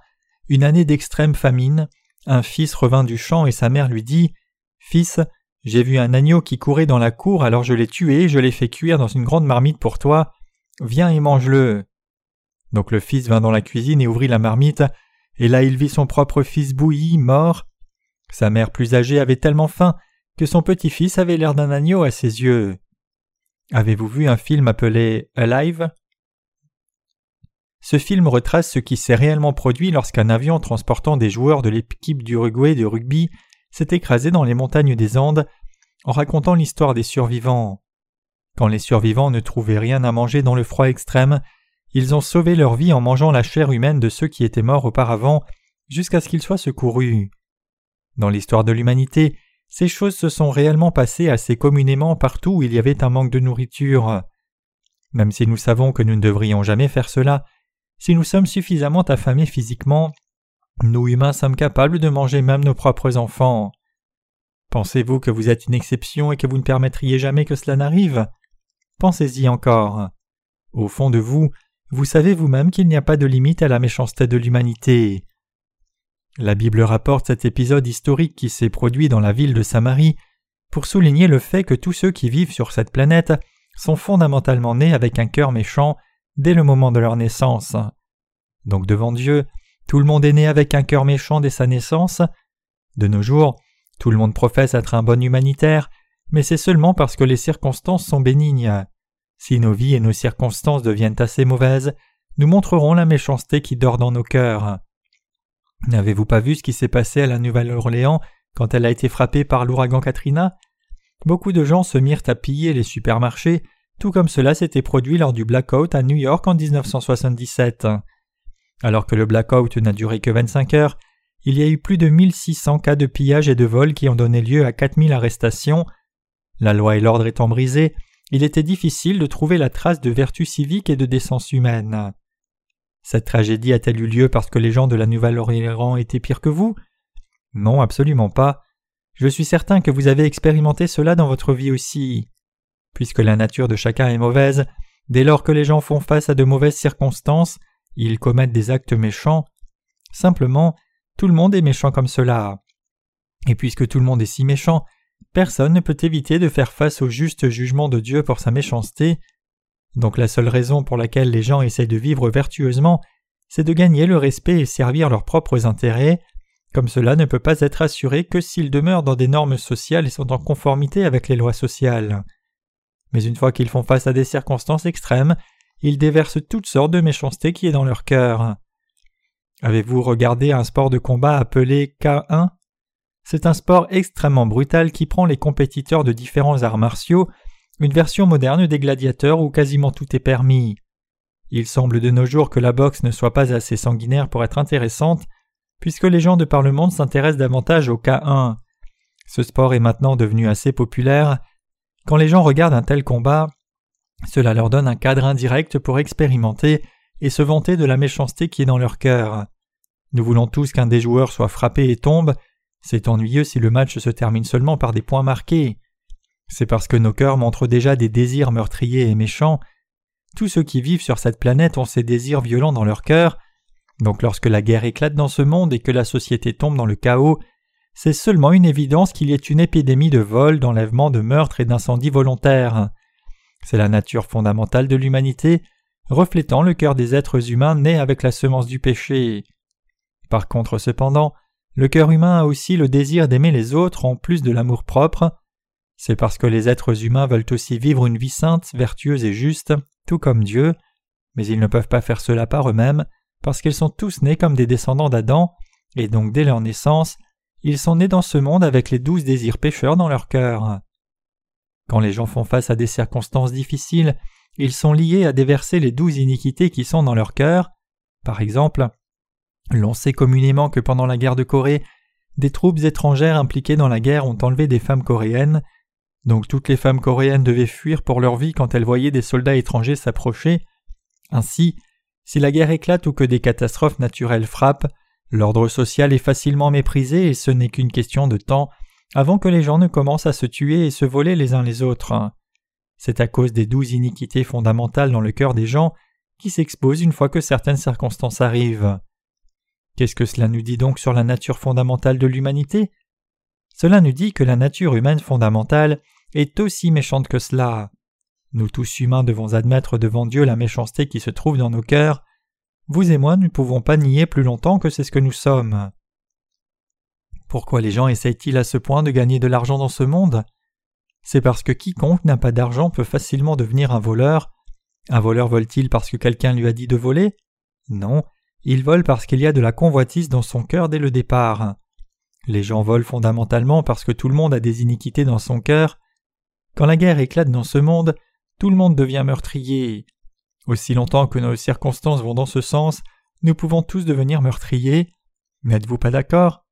une année d'extrême famine, un fils revint du champ et sa mère lui dit Fils, j'ai vu un agneau qui courait dans la cour, alors je l'ai tué, je l'ai fait cuire dans une grande marmite pour toi. Viens et mange-le. Donc le fils vint dans la cuisine et ouvrit la marmite, et là il vit son propre fils bouilli, mort. Sa mère plus âgée avait tellement faim que son petit-fils avait l'air d'un agneau à ses yeux. Avez-vous vu un film appelé Alive? Ce film retrace ce qui s'est réellement produit lorsqu'un avion transportant des joueurs de l'équipe d'Uruguay de rugby s'est écrasé dans les montagnes des Andes en racontant l'histoire des survivants. Quand les survivants ne trouvaient rien à manger dans le froid extrême, ils ont sauvé leur vie en mangeant la chair humaine de ceux qui étaient morts auparavant jusqu'à ce qu'ils soient secourus. Dans l'histoire de l'humanité, ces choses se sont réellement passées assez communément partout où il y avait un manque de nourriture. Même si nous savons que nous ne devrions jamais faire cela, si nous sommes suffisamment affamés physiquement, nous humains sommes capables de manger même nos propres enfants. Pensez-vous que vous êtes une exception et que vous ne permettriez jamais que cela n'arrive? Pensez-y encore. Au fond de vous, vous savez vous-même qu'il n'y a pas de limite à la méchanceté de l'humanité. La Bible rapporte cet épisode historique qui s'est produit dans la ville de Samarie pour souligner le fait que tous ceux qui vivent sur cette planète sont fondamentalement nés avec un cœur méchant dès le moment de leur naissance. Donc devant Dieu, tout le monde est né avec un cœur méchant dès sa naissance. De nos jours, tout le monde professe être un bon humanitaire, mais c'est seulement parce que les circonstances sont bénignes. Si nos vies et nos circonstances deviennent assez mauvaises, nous montrerons la méchanceté qui dort dans nos cœurs. N'avez-vous pas vu ce qui s'est passé à la Nouvelle-Orléans quand elle a été frappée par l'ouragan Katrina? Beaucoup de gens se mirent à piller les supermarchés, tout comme cela s'était produit lors du blackout à New York en 1977. Alors que le blackout n'a duré que 25 heures, il y a eu plus de 1600 cas de pillage et de vol qui ont donné lieu à 4000 arrestations. La loi et l'ordre étant brisés, il était difficile de trouver la trace de vertu civique et de décence humaine. Cette tragédie a-t-elle eu lieu parce que les gens de la Nouvelle-Orléans étaient pires que vous? Non, absolument pas. Je suis certain que vous avez expérimenté cela dans votre vie aussi. Puisque la nature de chacun est mauvaise, dès lors que les gens font face à de mauvaises circonstances, ils commettent des actes méchants. Simplement, tout le monde est méchant comme cela. Et puisque tout le monde est si méchant, personne ne peut éviter de faire face au juste jugement de Dieu pour sa méchanceté. Donc la seule raison pour laquelle les gens essaient de vivre vertueusement, c'est de gagner le respect et servir leurs propres intérêts, comme cela ne peut pas être assuré que s'ils demeurent dans des normes sociales et sont en conformité avec les lois sociales. Mais une fois qu'ils font face à des circonstances extrêmes, ils déversent toutes sortes de méchanceté qui est dans leur cœur. Avez-vous regardé un sport de combat appelé K1 C'est un sport extrêmement brutal qui prend les compétiteurs de différents arts martiaux, une version moderne des gladiateurs où quasiment tout est permis. Il semble de nos jours que la boxe ne soit pas assez sanguinaire pour être intéressante, puisque les gens de par le monde s'intéressent davantage au K1. Ce sport est maintenant devenu assez populaire. Quand les gens regardent un tel combat, cela leur donne un cadre indirect pour expérimenter et se vanter de la méchanceté qui est dans leur cœur. Nous voulons tous qu'un des joueurs soit frappé et tombe. C'est ennuyeux si le match se termine seulement par des points marqués. C'est parce que nos cœurs montrent déjà des désirs meurtriers et méchants. Tous ceux qui vivent sur cette planète ont ces désirs violents dans leur cœur. Donc lorsque la guerre éclate dans ce monde et que la société tombe dans le chaos, c'est seulement une évidence qu'il y ait une épidémie de vol, d'enlèvement, de meurtre et d'incendie volontaire. C'est la nature fondamentale de l'humanité, reflétant le cœur des êtres humains nés avec la semence du péché. Par contre, cependant, le cœur humain a aussi le désir d'aimer les autres en plus de l'amour propre. C'est parce que les êtres humains veulent aussi vivre une vie sainte, vertueuse et juste, tout comme Dieu, mais ils ne peuvent pas faire cela par eux-mêmes, parce qu'ils sont tous nés comme des descendants d'Adam, et donc dès leur naissance, ils sont nés dans ce monde avec les douze désirs pécheurs dans leur cœur. Quand les gens font face à des circonstances difficiles, ils sont liés à déverser les douze iniquités qui sont dans leur cœur. Par exemple, l'on sait communément que pendant la guerre de Corée, des troupes étrangères impliquées dans la guerre ont enlevé des femmes coréennes, donc toutes les femmes coréennes devaient fuir pour leur vie quand elles voyaient des soldats étrangers s'approcher. Ainsi, si la guerre éclate ou que des catastrophes naturelles frappent, l'ordre social est facilement méprisé et ce n'est qu'une question de temps avant que les gens ne commencent à se tuer et se voler les uns les autres. C'est à cause des douze iniquités fondamentales dans le cœur des gens qui s'exposent une fois que certaines circonstances arrivent. Qu'est-ce que cela nous dit donc sur la nature fondamentale de l'humanité? Cela nous dit que la nature humaine fondamentale est aussi méchante que cela. Nous tous humains devons admettre devant Dieu la méchanceté qui se trouve dans nos cœurs. Vous et moi ne pouvons pas nier plus longtemps que c'est ce que nous sommes. Pourquoi les gens essayent-ils à ce point de gagner de l'argent dans ce monde? C'est parce que quiconque n'a pas d'argent peut facilement devenir un voleur. Un voleur vole-t-il parce que quelqu'un lui a dit de voler? Non, il vole parce qu'il y a de la convoitise dans son cœur dès le départ. Les gens volent fondamentalement parce que tout le monde a des iniquités dans son cœur. Quand la guerre éclate dans ce monde, tout le monde devient meurtrier. Aussi longtemps que nos circonstances vont dans ce sens, nous pouvons tous devenir meurtriers. N'êtes-vous pas d'accord?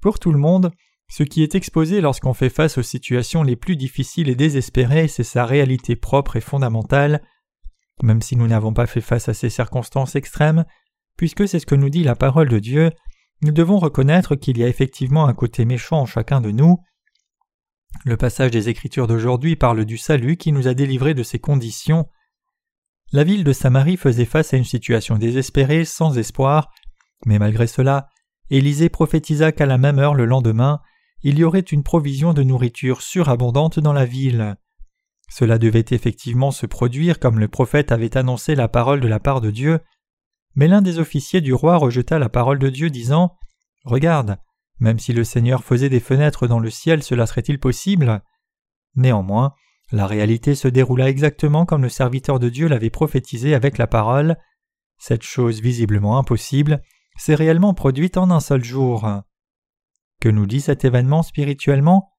Pour tout le monde, ce qui est exposé lorsqu'on fait face aux situations les plus difficiles et désespérées, c'est sa réalité propre et fondamentale. Même si nous n'avons pas fait face à ces circonstances extrêmes, puisque c'est ce que nous dit la parole de Dieu, nous devons reconnaître qu'il y a effectivement un côté méchant en chacun de nous, le passage des Écritures d'aujourd'hui parle du salut qui nous a délivrés de ces conditions. La ville de Samarie faisait face à une situation désespérée, sans espoir, mais malgré cela, Élisée prophétisa qu'à la même heure le lendemain, il y aurait une provision de nourriture surabondante dans la ville. Cela devait effectivement se produire comme le prophète avait annoncé la parole de la part de Dieu, mais l'un des officiers du roi rejeta la parole de Dieu disant Regarde, même si le Seigneur faisait des fenêtres dans le ciel, cela serait-il possible? Néanmoins, la réalité se déroula exactement comme le serviteur de Dieu l'avait prophétisé avec la parole. Cette chose visiblement impossible s'est réellement produite en un seul jour. Que nous dit cet événement spirituellement?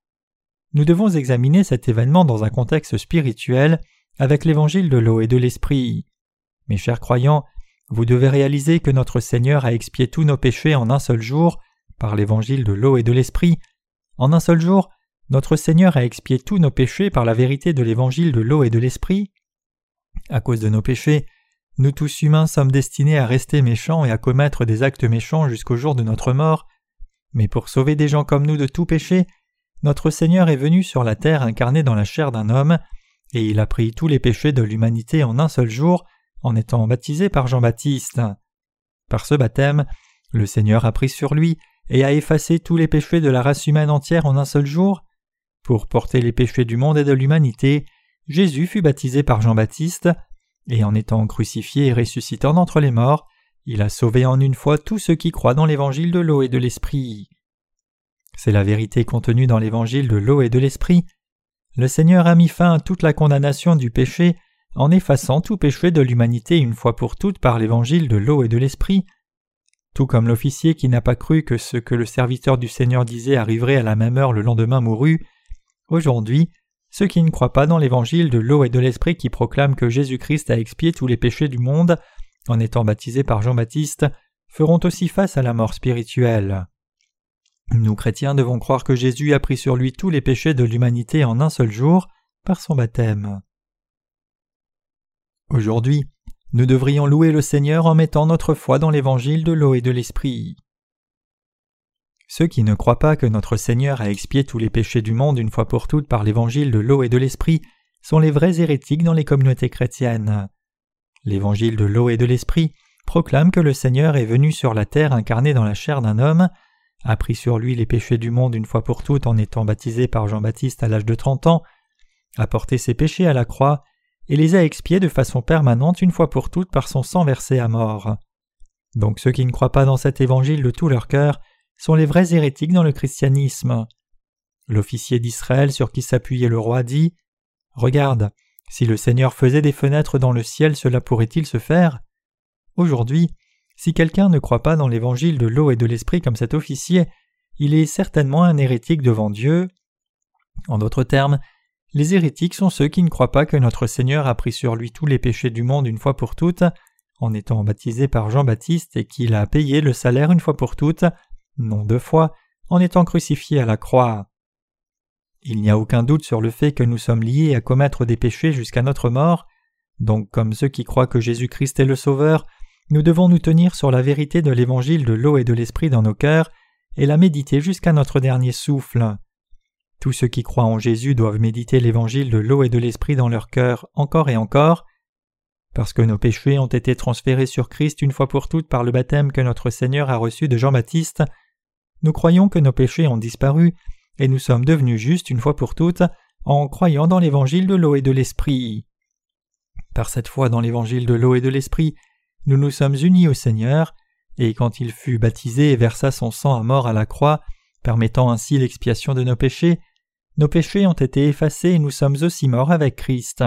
Nous devons examiner cet événement dans un contexte spirituel avec l'évangile de l'eau et de l'esprit. Mes chers croyants, vous devez réaliser que notre Seigneur a expié tous nos péchés en un seul jour par l'évangile de l'eau et de l'esprit. En un seul jour, notre Seigneur a expié tous nos péchés par la vérité de l'évangile de l'eau et de l'esprit. À cause de nos péchés, nous tous humains sommes destinés à rester méchants et à commettre des actes méchants jusqu'au jour de notre mort, mais pour sauver des gens comme nous de tout péché, notre Seigneur est venu sur la terre incarné dans la chair d'un homme, et il a pris tous les péchés de l'humanité en un seul jour, en étant baptisé par Jean-Baptiste. Par ce baptême, le Seigneur a pris sur lui et a effacé tous les péchés de la race humaine entière en un seul jour, pour porter les péchés du monde et de l'humanité, Jésus fut baptisé par Jean-Baptiste, et en étant crucifié et ressuscitant d'entre les morts, il a sauvé en une fois tous ceux qui croient dans l'évangile de l'eau et de l'esprit. C'est la vérité contenue dans l'évangile de l'eau et de l'esprit. Le Seigneur a mis fin à toute la condamnation du péché en effaçant tout péché de l'humanité une fois pour toutes par l'évangile de l'eau et de l'esprit. Tout comme l'officier qui n'a pas cru que ce que le serviteur du Seigneur disait arriverait à la même heure le lendemain mourut, Aujourd'hui, ceux qui ne croient pas dans l'évangile de l'eau et de l'esprit qui proclament que Jésus-Christ a expié tous les péchés du monde en étant baptisé par Jean-Baptiste feront aussi face à la mort spirituelle. Nous chrétiens devons croire que Jésus a pris sur lui tous les péchés de l'humanité en un seul jour par son baptême. Aujourd'hui, nous devrions louer le Seigneur en mettant notre foi dans l'évangile de l'eau et de l'esprit. Ceux qui ne croient pas que notre Seigneur a expié tous les péchés du monde une fois pour toutes par l'évangile de l'eau et de l'esprit sont les vrais hérétiques dans les communautés chrétiennes. L'évangile de l'eau et de l'esprit proclame que le Seigneur est venu sur la terre incarné dans la chair d'un homme, a pris sur lui les péchés du monde une fois pour toutes en étant baptisé par Jean-Baptiste à l'âge de trente ans, a porté ses péchés à la croix et les a expiés de façon permanente une fois pour toutes par son sang versé à mort. Donc ceux qui ne croient pas dans cet évangile de tout leur cœur sont les vrais hérétiques dans le christianisme. L'officier d'Israël sur qui s'appuyait le roi dit Regarde, si le Seigneur faisait des fenêtres dans le ciel, cela pourrait-il se faire? Aujourd'hui, si quelqu'un ne croit pas dans l'évangile de l'eau et de l'esprit comme cet officier, il est certainement un hérétique devant Dieu. En d'autres termes, les hérétiques sont ceux qui ne croient pas que notre Seigneur a pris sur lui tous les péchés du monde une fois pour toutes, en étant baptisé par Jean-Baptiste et qu'il a payé le salaire une fois pour toutes non deux fois, en étant crucifié à la croix. Il n'y a aucun doute sur le fait que nous sommes liés à commettre des péchés jusqu'à notre mort, donc comme ceux qui croient que Jésus-Christ est le Sauveur, nous devons nous tenir sur la vérité de l'évangile de l'eau et de l'esprit dans nos cœurs, et la méditer jusqu'à notre dernier souffle. Tous ceux qui croient en Jésus doivent méditer l'évangile de l'eau et de l'esprit dans leur cœur encore et encore. Parce que nos péchés ont été transférés sur Christ une fois pour toutes par le baptême que notre Seigneur a reçu de Jean-Baptiste, nous croyons que nos péchés ont disparu, et nous sommes devenus justes une fois pour toutes en croyant dans l'évangile de l'eau et de l'esprit. Par cette foi dans l'évangile de l'eau et de l'esprit, nous nous sommes unis au Seigneur, et quand il fut baptisé et versa son sang à mort à la croix, permettant ainsi l'expiation de nos péchés, nos péchés ont été effacés et nous sommes aussi morts avec Christ.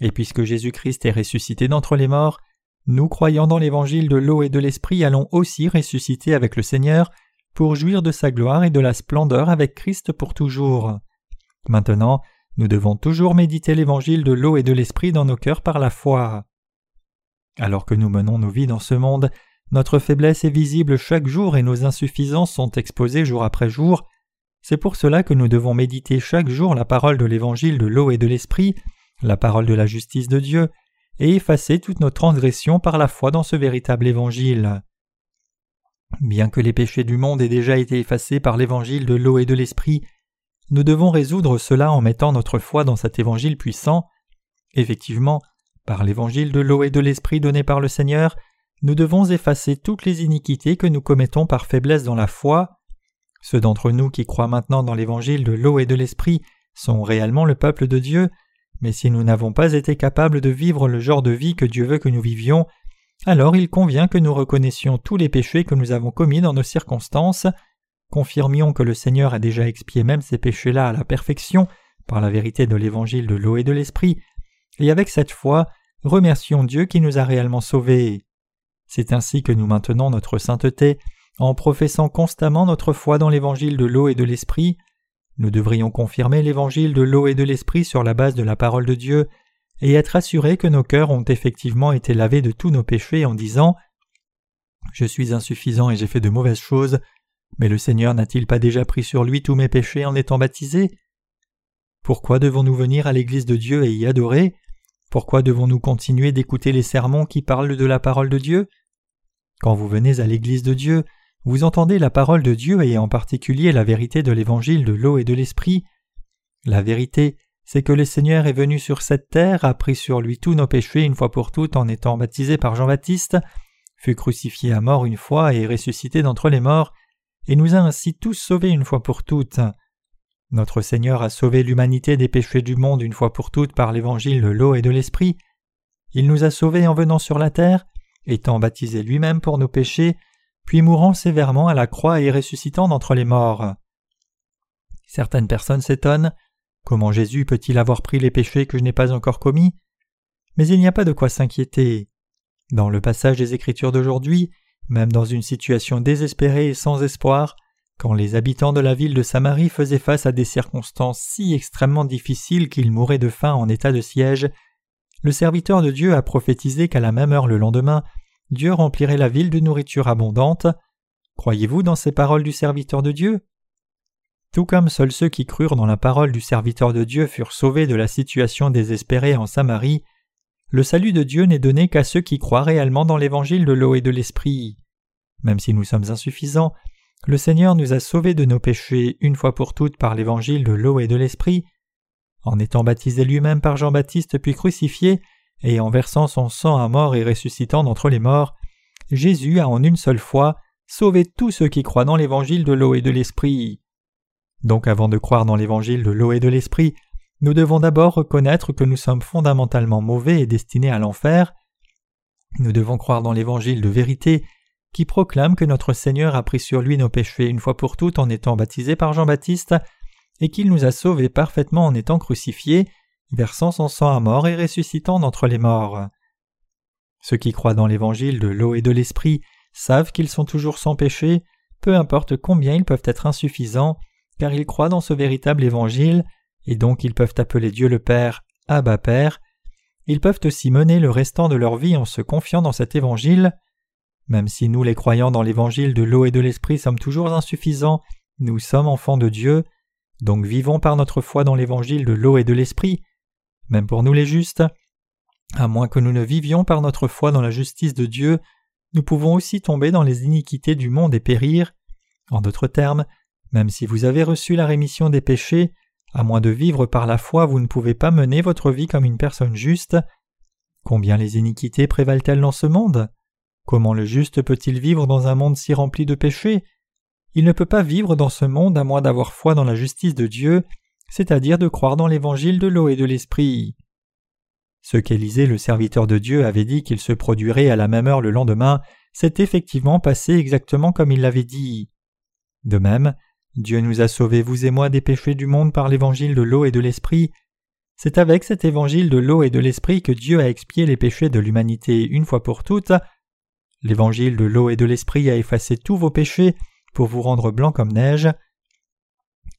Et puisque Jésus-Christ est ressuscité d'entre les morts, nous croyant dans l'évangile de l'eau et de l'esprit allons aussi ressusciter avec le Seigneur pour jouir de sa gloire et de la splendeur avec Christ pour toujours. Maintenant, nous devons toujours méditer l'évangile de l'eau et de l'esprit dans nos cœurs par la foi. Alors que nous menons nos vies dans ce monde, notre faiblesse est visible chaque jour et nos insuffisances sont exposées jour après jour. C'est pour cela que nous devons méditer chaque jour la parole de l'évangile de l'eau et de l'esprit, la parole de la justice de Dieu, et effacer toutes nos transgressions par la foi dans ce véritable évangile. Bien que les péchés du monde aient déjà été effacés par l'évangile de l'eau et de l'esprit, nous devons résoudre cela en mettant notre foi dans cet évangile puissant. Effectivement, par l'évangile de l'eau et de l'esprit donné par le Seigneur, nous devons effacer toutes les iniquités que nous commettons par faiblesse dans la foi. Ceux d'entre nous qui croient maintenant dans l'évangile de l'eau et de l'esprit sont réellement le peuple de Dieu, mais si nous n'avons pas été capables de vivre le genre de vie que Dieu veut que nous vivions, alors il convient que nous reconnaissions tous les péchés que nous avons commis dans nos circonstances, confirmions que le Seigneur a déjà expié même ces péchés-là à la perfection par la vérité de l'évangile de l'eau et de l'esprit, et avec cette foi, remercions Dieu qui nous a réellement sauvés. C'est ainsi que nous maintenons notre sainteté en professant constamment notre foi dans l'évangile de l'eau et de l'esprit. Nous devrions confirmer l'évangile de l'eau et de l'esprit sur la base de la parole de Dieu et être assurés que nos cœurs ont effectivement été lavés de tous nos péchés en disant Je suis insuffisant et j'ai fait de mauvaises choses, mais le Seigneur n'a-t-il pas déjà pris sur lui tous mes péchés en étant baptisé? Pourquoi devons-nous venir à l'Église de Dieu et y adorer? Pourquoi devons-nous continuer d'écouter les sermons qui parlent de la parole de Dieu? Quand vous venez à l'Église de Dieu, vous entendez la parole de Dieu et en particulier la vérité de l'Évangile de l'eau et de l'Esprit. La vérité, c'est que le Seigneur est venu sur cette terre, a pris sur lui tous nos péchés une fois pour toutes en étant baptisé par Jean-Baptiste, fut crucifié à mort une fois et ressuscité d'entre les morts, et nous a ainsi tous sauvés une fois pour toutes. Notre Seigneur a sauvé l'humanité des péchés du monde une fois pour toutes par l'évangile de l'eau et de l'esprit. Il nous a sauvés en venant sur la terre, étant baptisé lui-même pour nos péchés, puis mourant sévèrement à la croix et ressuscitant d'entre les morts. Certaines personnes s'étonnent comment Jésus peut-il avoir pris les péchés que je n'ai pas encore commis? Mais il n'y a pas de quoi s'inquiéter. Dans le passage des Écritures d'aujourd'hui, même dans une situation désespérée et sans espoir, quand les habitants de la ville de Samarie faisaient face à des circonstances si extrêmement difficiles qu'ils mouraient de faim en état de siège, le serviteur de Dieu a prophétisé qu'à la même heure le lendemain, Dieu remplirait la ville de nourriture abondante. Croyez-vous dans ces paroles du serviteur de Dieu? Tout comme seuls ceux qui crurent dans la parole du serviteur de Dieu furent sauvés de la situation désespérée en Samarie, le salut de Dieu n'est donné qu'à ceux qui croient réellement dans l'évangile de l'eau et de l'esprit. Même si nous sommes insuffisants, le Seigneur nous a sauvés de nos péchés une fois pour toutes par l'évangile de l'eau et de l'esprit. En étant baptisé lui-même par Jean-Baptiste puis crucifié, et en versant son sang à mort et ressuscitant d'entre les morts, Jésus a en une seule fois sauvé tous ceux qui croient dans l'évangile de l'eau et de l'esprit. Donc avant de croire dans l'évangile de l'eau et de l'esprit, nous devons d'abord reconnaître que nous sommes fondamentalement mauvais et destinés à l'enfer. Nous devons croire dans l'évangile de vérité qui proclame que notre Seigneur a pris sur lui nos péchés une fois pour toutes en étant baptisé par Jean-Baptiste et qu'il nous a sauvés parfaitement en étant crucifiés, versant son sang à mort et ressuscitant d'entre les morts. Ceux qui croient dans l'évangile de l'eau et de l'esprit savent qu'ils sont toujours sans péché, peu importe combien ils peuvent être insuffisants, car ils croient dans ce véritable évangile et donc ils peuvent appeler Dieu le Père Abba Père. Ils peuvent aussi mener le restant de leur vie en se confiant dans cet évangile. Même si nous, les croyants dans l'évangile de l'eau et de l'esprit, sommes toujours insuffisants, nous sommes enfants de Dieu, donc vivons par notre foi dans l'évangile de l'eau et de l'esprit. Même pour nous les justes, à moins que nous ne vivions par notre foi dans la justice de Dieu, nous pouvons aussi tomber dans les iniquités du monde et périr. En d'autres termes, même si vous avez reçu la rémission des péchés, à moins de vivre par la foi, vous ne pouvez pas mener votre vie comme une personne juste. Combien les iniquités prévalent-elles dans ce monde? Comment le juste peut-il vivre dans un monde si rempli de péchés? Il ne peut pas vivre dans ce monde à moins d'avoir foi dans la justice de Dieu, c'est-à-dire de croire dans l'évangile de l'eau et de l'esprit. Ce qu'Élisée, le serviteur de Dieu, avait dit qu'il se produirait à la même heure le lendemain, s'est effectivement passé exactement comme il l'avait dit. De même, Dieu nous a sauvés, vous et moi, des péchés du monde par l'évangile de l'eau et de l'esprit. C'est avec cet évangile de l'eau et de l'esprit que Dieu a expié les péchés de l'humanité une fois pour toutes. L'évangile de l'eau et de l'esprit a effacé tous vos péchés pour vous rendre blanc comme neige.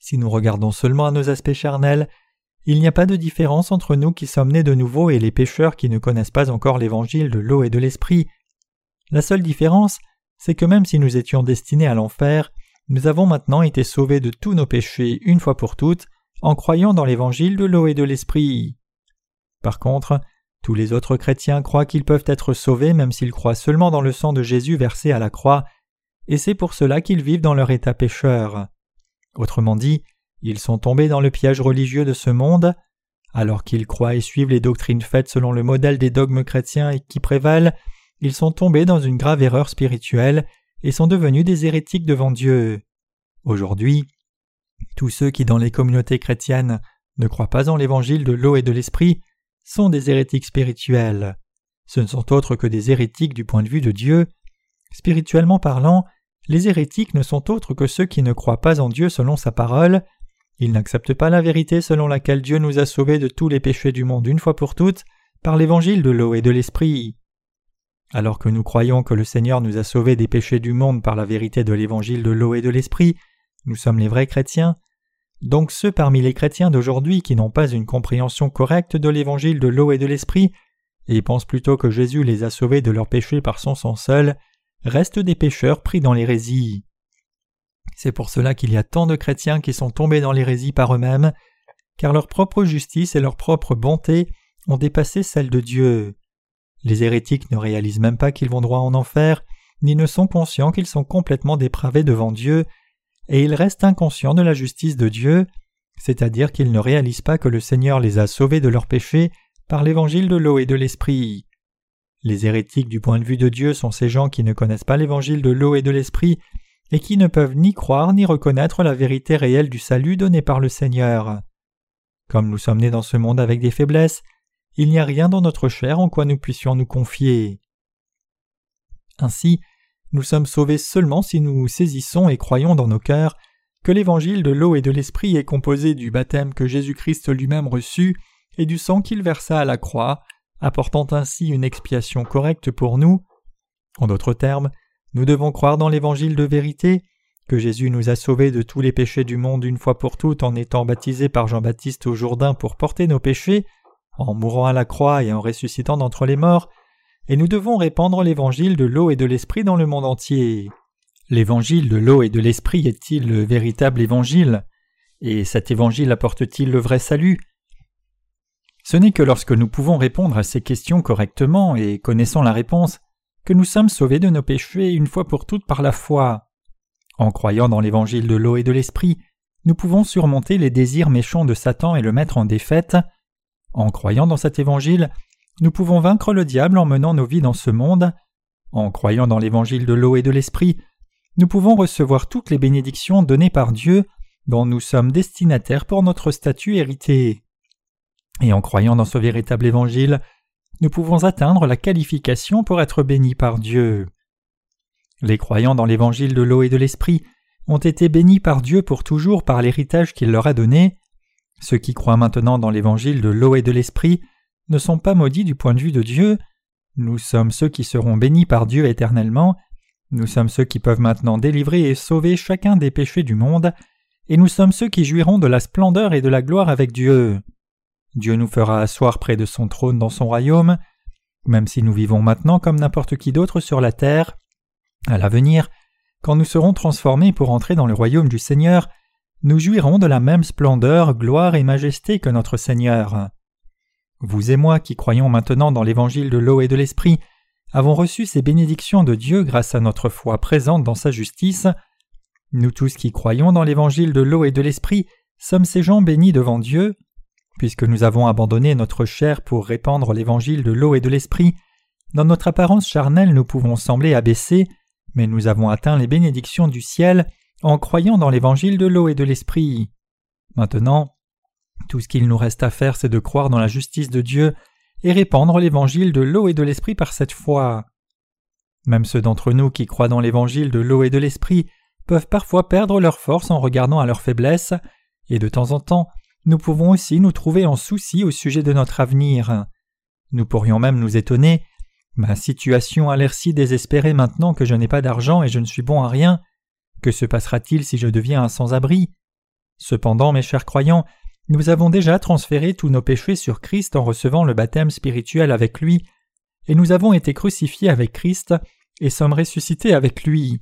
Si nous regardons seulement à nos aspects charnels, il n'y a pas de différence entre nous qui sommes nés de nouveau et les pécheurs qui ne connaissent pas encore l'évangile de l'eau et de l'esprit. La seule différence, c'est que même si nous étions destinés à l'enfer, nous avons maintenant été sauvés de tous nos péchés une fois pour toutes en croyant dans l'évangile de l'eau et de l'esprit. Par contre, tous les autres chrétiens croient qu'ils peuvent être sauvés même s'ils croient seulement dans le sang de Jésus versé à la croix, et c'est pour cela qu'ils vivent dans leur état pécheur. Autrement dit, ils sont tombés dans le piège religieux de ce monde, alors qu'ils croient et suivent les doctrines faites selon le modèle des dogmes chrétiens et qui prévalent, ils sont tombés dans une grave erreur spirituelle et sont devenus des hérétiques devant Dieu. Aujourd'hui, tous ceux qui dans les communautés chrétiennes ne croient pas en l'évangile de l'eau et de l'esprit sont des hérétiques spirituels. Ce ne sont autres que des hérétiques du point de vue de Dieu. Spirituellement parlant, les hérétiques ne sont autres que ceux qui ne croient pas en Dieu selon sa parole, Ils n'acceptent pas la vérité selon laquelle Dieu nous a sauvés de tous les péchés du monde une fois pour toutes par l'évangile de l'eau et de l'esprit. Alors que nous croyons que le Seigneur nous a sauvés des péchés du monde par la vérité de l'évangile de l'eau et de l'esprit, nous sommes les vrais chrétiens. Donc ceux parmi les chrétiens d'aujourd'hui qui n'ont pas une compréhension correcte de l'évangile de l'eau et de l'esprit, et pensent plutôt que Jésus les a sauvés de leurs péchés par son sang seul, restent des pécheurs pris dans l'hérésie. C'est pour cela qu'il y a tant de chrétiens qui sont tombés dans l'hérésie par eux-mêmes, car leur propre justice et leur propre bonté ont dépassé celle de Dieu. Les hérétiques ne réalisent même pas qu'ils vont droit en enfer, ni ne sont conscients qu'ils sont complètement dépravés devant Dieu, et ils restent inconscients de la justice de Dieu, c'est-à-dire qu'ils ne réalisent pas que le Seigneur les a sauvés de leurs péchés par l'évangile de l'eau et de l'esprit. Les hérétiques du point de vue de Dieu sont ces gens qui ne connaissent pas l'évangile de l'eau et de l'esprit et qui ne peuvent ni croire ni reconnaître la vérité réelle du salut donné par le Seigneur. Comme nous sommes nés dans ce monde avec des faiblesses, il n'y a rien dans notre chair en quoi nous puissions nous confier. Ainsi, nous sommes sauvés seulement si nous saisissons et croyons dans nos cœurs que l'évangile de l'eau et de l'esprit est composé du baptême que Jésus-Christ lui-même reçut et du sang qu'il versa à la croix, apportant ainsi une expiation correcte pour nous. En d'autres termes, nous devons croire dans l'évangile de vérité, que Jésus nous a sauvés de tous les péchés du monde une fois pour toutes en étant baptisé par Jean-Baptiste au Jourdain pour porter nos péchés, en mourant à la croix et en ressuscitant d'entre les morts, et nous devons répandre l'évangile de l'eau et de l'esprit dans le monde entier. L'évangile de l'eau et de l'esprit est-il le véritable évangile? Et cet évangile apporte-t-il le vrai salut? Ce n'est que lorsque nous pouvons répondre à ces questions correctement et connaissant la réponse que nous sommes sauvés de nos péchés une fois pour toutes par la foi. En croyant dans l'évangile de l'eau et de l'esprit, nous pouvons surmonter les désirs méchants de Satan et le mettre en défaite. En croyant dans cet évangile, nous pouvons vaincre le diable en menant nos vies dans ce monde. En croyant dans l'évangile de l'eau et de l'esprit, nous pouvons recevoir toutes les bénédictions données par Dieu dont nous sommes destinataires pour notre statut hérité. Et en croyant dans ce véritable évangile, nous pouvons atteindre la qualification pour être bénis par Dieu. Les croyants dans l'évangile de l'eau et de l'esprit ont été bénis par Dieu pour toujours par l'héritage qu'il leur a donné. Ceux qui croient maintenant dans l'évangile de l'eau et de l'esprit ne sont pas maudits du point de vue de Dieu. Nous sommes ceux qui seront bénis par Dieu éternellement. Nous sommes ceux qui peuvent maintenant délivrer et sauver chacun des péchés du monde, et nous sommes ceux qui jouiront de la splendeur et de la gloire avec Dieu. Dieu nous fera asseoir près de son trône dans son royaume, même si nous vivons maintenant comme n'importe qui d'autre sur la terre. À l'avenir, quand nous serons transformés pour entrer dans le royaume du Seigneur, nous jouirons de la même splendeur, gloire et majesté que notre Seigneur. Vous et moi qui croyons maintenant dans l'évangile de l'eau et de l'esprit, avons reçu ces bénédictions de Dieu grâce à notre foi présente dans sa justice. Nous tous qui croyons dans l'évangile de l'eau et de l'esprit sommes ces gens bénis devant Dieu. Puisque nous avons abandonné notre chair pour répandre l'évangile de l'eau et de l'esprit, dans notre apparence charnelle nous pouvons sembler abaissés, mais nous avons atteint les bénédictions du ciel en croyant dans l'évangile de l'eau et de l'esprit. Maintenant, tout ce qu'il nous reste à faire, c'est de croire dans la justice de Dieu et répandre l'évangile de l'eau et de l'esprit par cette foi. Même ceux d'entre nous qui croient dans l'évangile de l'eau et de l'esprit peuvent parfois perdre leur force en regardant à leur faiblesse, et de temps en temps nous pouvons aussi nous trouver en souci au sujet de notre avenir. Nous pourrions même nous étonner. Ma situation a l'air si désespérée maintenant que je n'ai pas d'argent et je ne suis bon à rien. Que se passera-t-il si je deviens un sans-abri? Cependant, mes chers croyants, nous avons déjà transféré tous nos péchés sur Christ en recevant le baptême spirituel avec lui, et nous avons été crucifiés avec Christ et sommes ressuscités avec lui.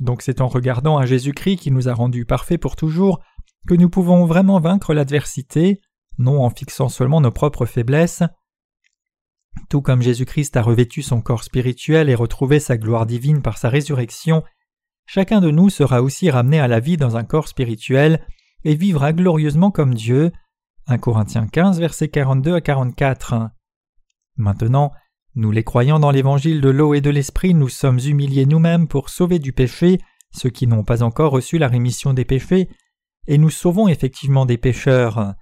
Donc c'est en regardant à Jésus-Christ qui nous a rendus parfaits pour toujours que nous pouvons vraiment vaincre l'adversité, non en fixant seulement nos propres faiblesses. Tout comme Jésus-Christ a revêtu son corps spirituel et retrouvé sa gloire divine par sa résurrection, chacun de nous sera aussi ramené à la vie dans un corps spirituel et vivra glorieusement comme Dieu. 1 Corinthiens 15, versets 42 à 44. Maintenant, nous les croyants dans l'évangile de l'eau et de l'esprit, nous sommes humiliés nous-mêmes pour sauver du péché ceux qui n'ont pas encore reçu la rémission des péchés et nous sauvons effectivement des pécheurs.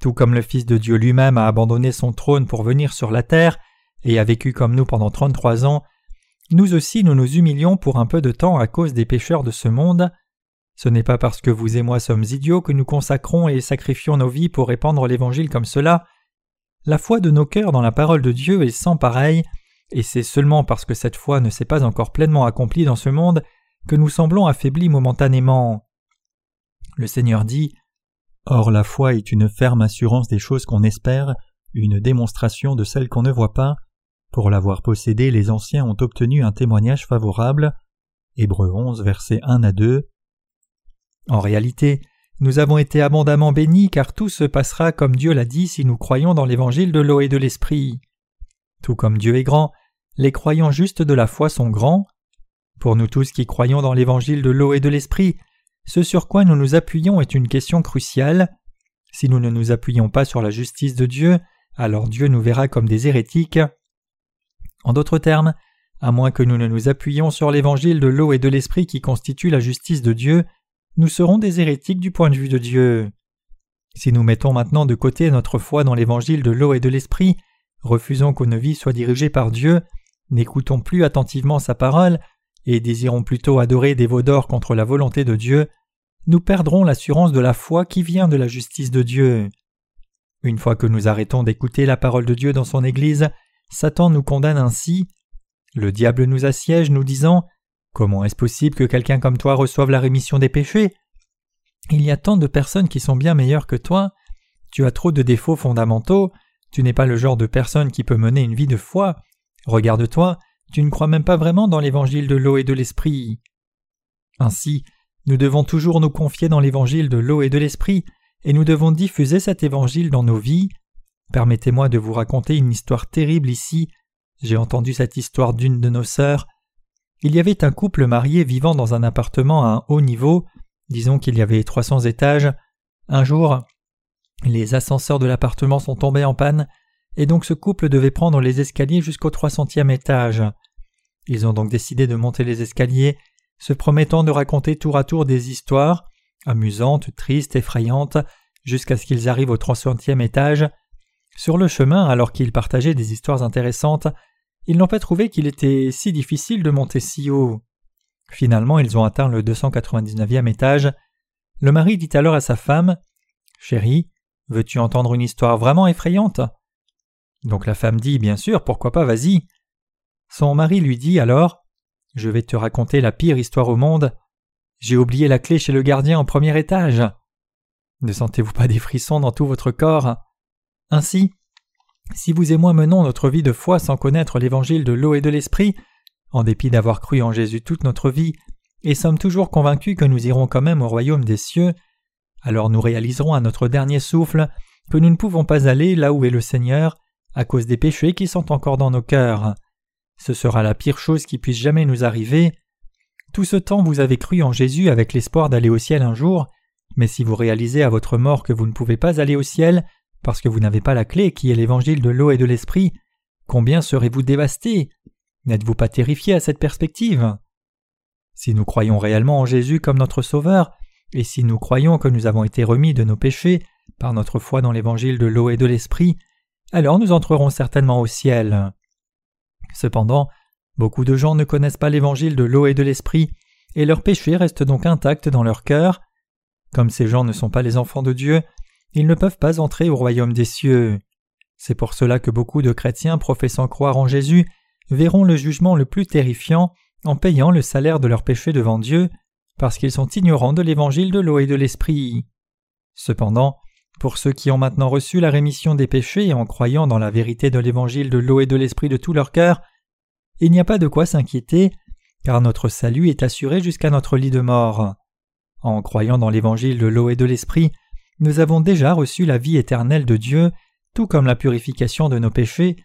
Tout comme le Fils de Dieu lui-même a abandonné son trône pour venir sur la terre et a vécu comme nous pendant trente-trois ans, nous aussi nous nous humilions pour un peu de temps à cause des pécheurs de ce monde. Ce n'est pas parce que vous et moi sommes idiots que nous consacrons et sacrifions nos vies pour répandre l'Évangile comme cela. La foi de nos cœurs dans la parole de Dieu est sans pareil, et c'est seulement parce que cette foi ne s'est pas encore pleinement accomplie dans ce monde que nous semblons affaiblis momentanément. Le Seigneur dit Or la foi est une ferme assurance des choses qu'on espère, une démonstration de celles qu'on ne voit pas. Pour l'avoir possédée, les anciens ont obtenu un témoignage favorable. Hébreux 11, versets 1 à 2. En réalité, nous avons été abondamment bénis car tout se passera comme Dieu l'a dit si nous croyons dans l'évangile de l'eau et de l'esprit. Tout comme Dieu est grand, les croyants justes de la foi sont grands. Pour nous tous qui croyons dans l'évangile de l'eau et de l'esprit, ce sur quoi nous nous appuyons est une question cruciale. Si nous ne nous appuyons pas sur la justice de Dieu, alors Dieu nous verra comme des hérétiques. En d'autres termes, à moins que nous ne nous appuyions sur l'évangile de l'eau et de l'esprit qui constitue la justice de Dieu, nous serons des hérétiques du point de vue de Dieu. Si nous mettons maintenant de côté notre foi dans l'évangile de l'eau et de l'esprit, refusons que nos vies soient dirigées par Dieu, n'écoutons plus attentivement sa parole, et désirons plutôt adorer des veaux d'or contre la volonté de Dieu, nous perdrons l'assurance de la foi qui vient de la justice de Dieu. Une fois que nous arrêtons d'écouter la parole de Dieu dans son Église, Satan nous condamne ainsi. Le diable nous assiège, nous disant Comment est-ce possible que quelqu'un comme toi reçoive la rémission des péchés? Il y a tant de personnes qui sont bien meilleures que toi, tu as trop de défauts fondamentaux, tu n'es pas le genre de personne qui peut mener une vie de foi. Regarde-toi, tu ne crois même pas vraiment dans l'évangile de l'eau et de l'esprit. Ainsi, nous devons toujours nous confier dans l'évangile de l'eau et de l'esprit, et nous devons diffuser cet évangile dans nos vies. Permettez-moi de vous raconter une histoire terrible ici. J'ai entendu cette histoire d'une de nos sœurs. Il y avait un couple marié vivant dans un appartement à un haut niveau, disons qu'il y avait 300 étages. Un jour, les ascenseurs de l'appartement sont tombés en panne, et donc ce couple devait prendre les escaliers jusqu'au 300e étage. Ils ont donc décidé de monter les escaliers, se promettant de raconter tour à tour des histoires, amusantes, tristes, effrayantes, jusqu'à ce qu'ils arrivent au 300e étage. Sur le chemin, alors qu'ils partageaient des histoires intéressantes, ils n'ont pas trouvé qu'il était si difficile de monter si haut. Finalement, ils ont atteint le 299e étage. Le mari dit alors à sa femme Chérie, veux-tu entendre une histoire vraiment effrayante? Donc la femme dit Bien sûr, pourquoi pas, vas-y. Son mari lui dit alors Je vais te raconter la pire histoire au monde. J'ai oublié la clé chez le gardien au premier étage. Ne sentez-vous pas des frissons dans tout votre corps? Ainsi, si vous et moi menons notre vie de foi sans connaître l'évangile de l'eau et de l'esprit, en dépit d'avoir cru en Jésus toute notre vie, et sommes toujours convaincus que nous irons quand même au royaume des cieux, alors nous réaliserons à notre dernier souffle que nous ne pouvons pas aller là où est le Seigneur à cause des péchés qui sont encore dans nos cœurs. Ce sera la pire chose qui puisse jamais nous arriver. Tout ce temps vous avez cru en Jésus avec l'espoir d'aller au ciel un jour, mais si vous réalisez à votre mort que vous ne pouvez pas aller au ciel, parce que vous n'avez pas la clé qui est l'évangile de l'eau et de l'esprit, combien serez-vous dévasté N'êtes-vous pas terrifié à cette perspective? Si nous croyons réellement en Jésus comme notre Sauveur, et si nous croyons que nous avons été remis de nos péchés par notre foi dans l'évangile de l'eau et de l'esprit, alors nous entrerons certainement au ciel. Cependant, beaucoup de gens ne connaissent pas l'évangile de l'eau et de l'esprit, et leurs péchés restent donc intacts dans leur cœur. Comme ces gens ne sont pas les enfants de Dieu, ils ne peuvent pas entrer au royaume des cieux. C'est pour cela que beaucoup de chrétiens professant croire en Jésus verront le jugement le plus terrifiant en payant le salaire de leurs péchés devant Dieu, parce qu'ils sont ignorants de l'évangile de l'eau et de l'esprit. Cependant, pour ceux qui ont maintenant reçu la rémission des péchés en croyant dans la vérité de l'évangile de l'eau et de l'esprit de tout leur cœur, il n'y a pas de quoi s'inquiéter, car notre salut est assuré jusqu'à notre lit de mort. En croyant dans l'évangile de l'eau et de l'esprit, nous avons déjà reçu la vie éternelle de Dieu, tout comme la purification de nos péchés,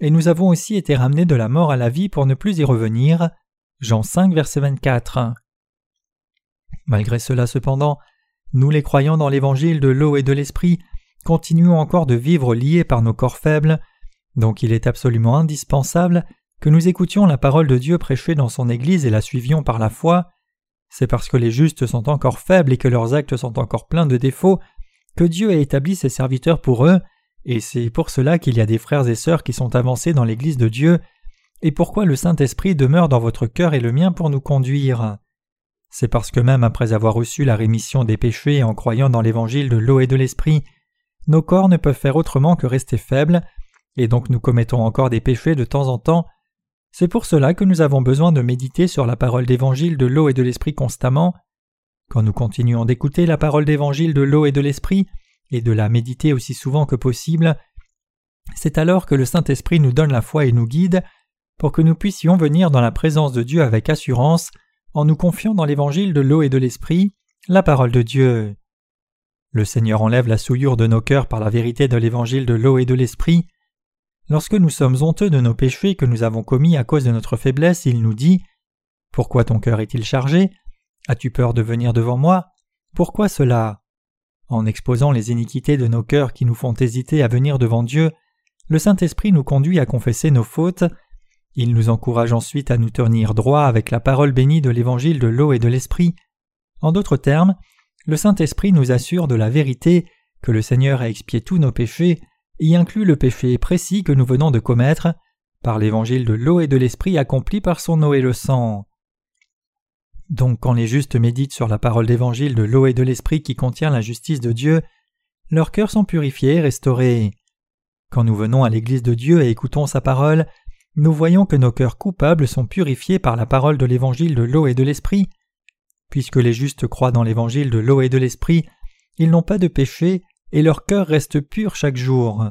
et nous avons aussi été ramenés de la mort à la vie pour ne plus y revenir. Jean 5, verset 24. Malgré cela, cependant, nous les croyants dans l'évangile de l'eau et de l'esprit continuons encore de vivre liés par nos corps faibles, donc il est absolument indispensable que nous écoutions la parole de Dieu prêchée dans son Église et la suivions par la foi. C'est parce que les justes sont encore faibles et que leurs actes sont encore pleins de défauts que Dieu a établi ses serviteurs pour eux, et c'est pour cela qu'il y a des frères et sœurs qui sont avancés dans l'Église de Dieu, et pourquoi le Saint-Esprit demeure dans votre cœur et le mien pour nous conduire? C'est parce que même après avoir reçu la rémission des péchés en croyant dans l'évangile de l'eau et de l'esprit, nos corps ne peuvent faire autrement que rester faibles, et donc nous commettons encore des péchés de temps en temps. C'est pour cela que nous avons besoin de méditer sur la parole d'évangile de l'eau et de l'esprit constamment. Quand nous continuons d'écouter la parole d'évangile de l'eau et de l'esprit, et de la méditer aussi souvent que possible, c'est alors que le Saint-Esprit nous donne la foi et nous guide, pour que nous puissions venir dans la présence de Dieu avec assurance, en nous confiant dans l'évangile de l'eau et de l'esprit, la parole de Dieu. Le Seigneur enlève la souillure de nos cœurs par la vérité de l'évangile de l'eau et de l'esprit. Lorsque nous sommes honteux de nos péchés que nous avons commis à cause de notre faiblesse, il nous dit Pourquoi ton cœur est-il chargé? As-tu peur de venir devant moi? Pourquoi cela? En exposant les iniquités de nos cœurs qui nous font hésiter à venir devant Dieu, le Saint-Esprit nous conduit à confesser nos fautes. Il nous encourage ensuite à nous tenir droit avec la parole bénie de l'évangile de l'eau et de l'esprit. En d'autres termes, le Saint-Esprit nous assure de la vérité que le Seigneur a expié tous nos péchés, y inclut le péché précis que nous venons de commettre, par l'évangile de l'eau et de l'esprit accompli par son eau et le sang. Donc quand les justes méditent sur la parole d'évangile de l'eau et de l'esprit qui contient la justice de Dieu, leurs cœurs sont purifiés et restaurés. Quand nous venons à l'Église de Dieu et écoutons sa parole, nous voyons que nos cœurs coupables sont purifiés par la parole de l'évangile de l'eau et de l'esprit. Puisque les justes croient dans l'évangile de l'eau et de l'esprit, ils n'ont pas de péché et leur cœur reste pur chaque jour.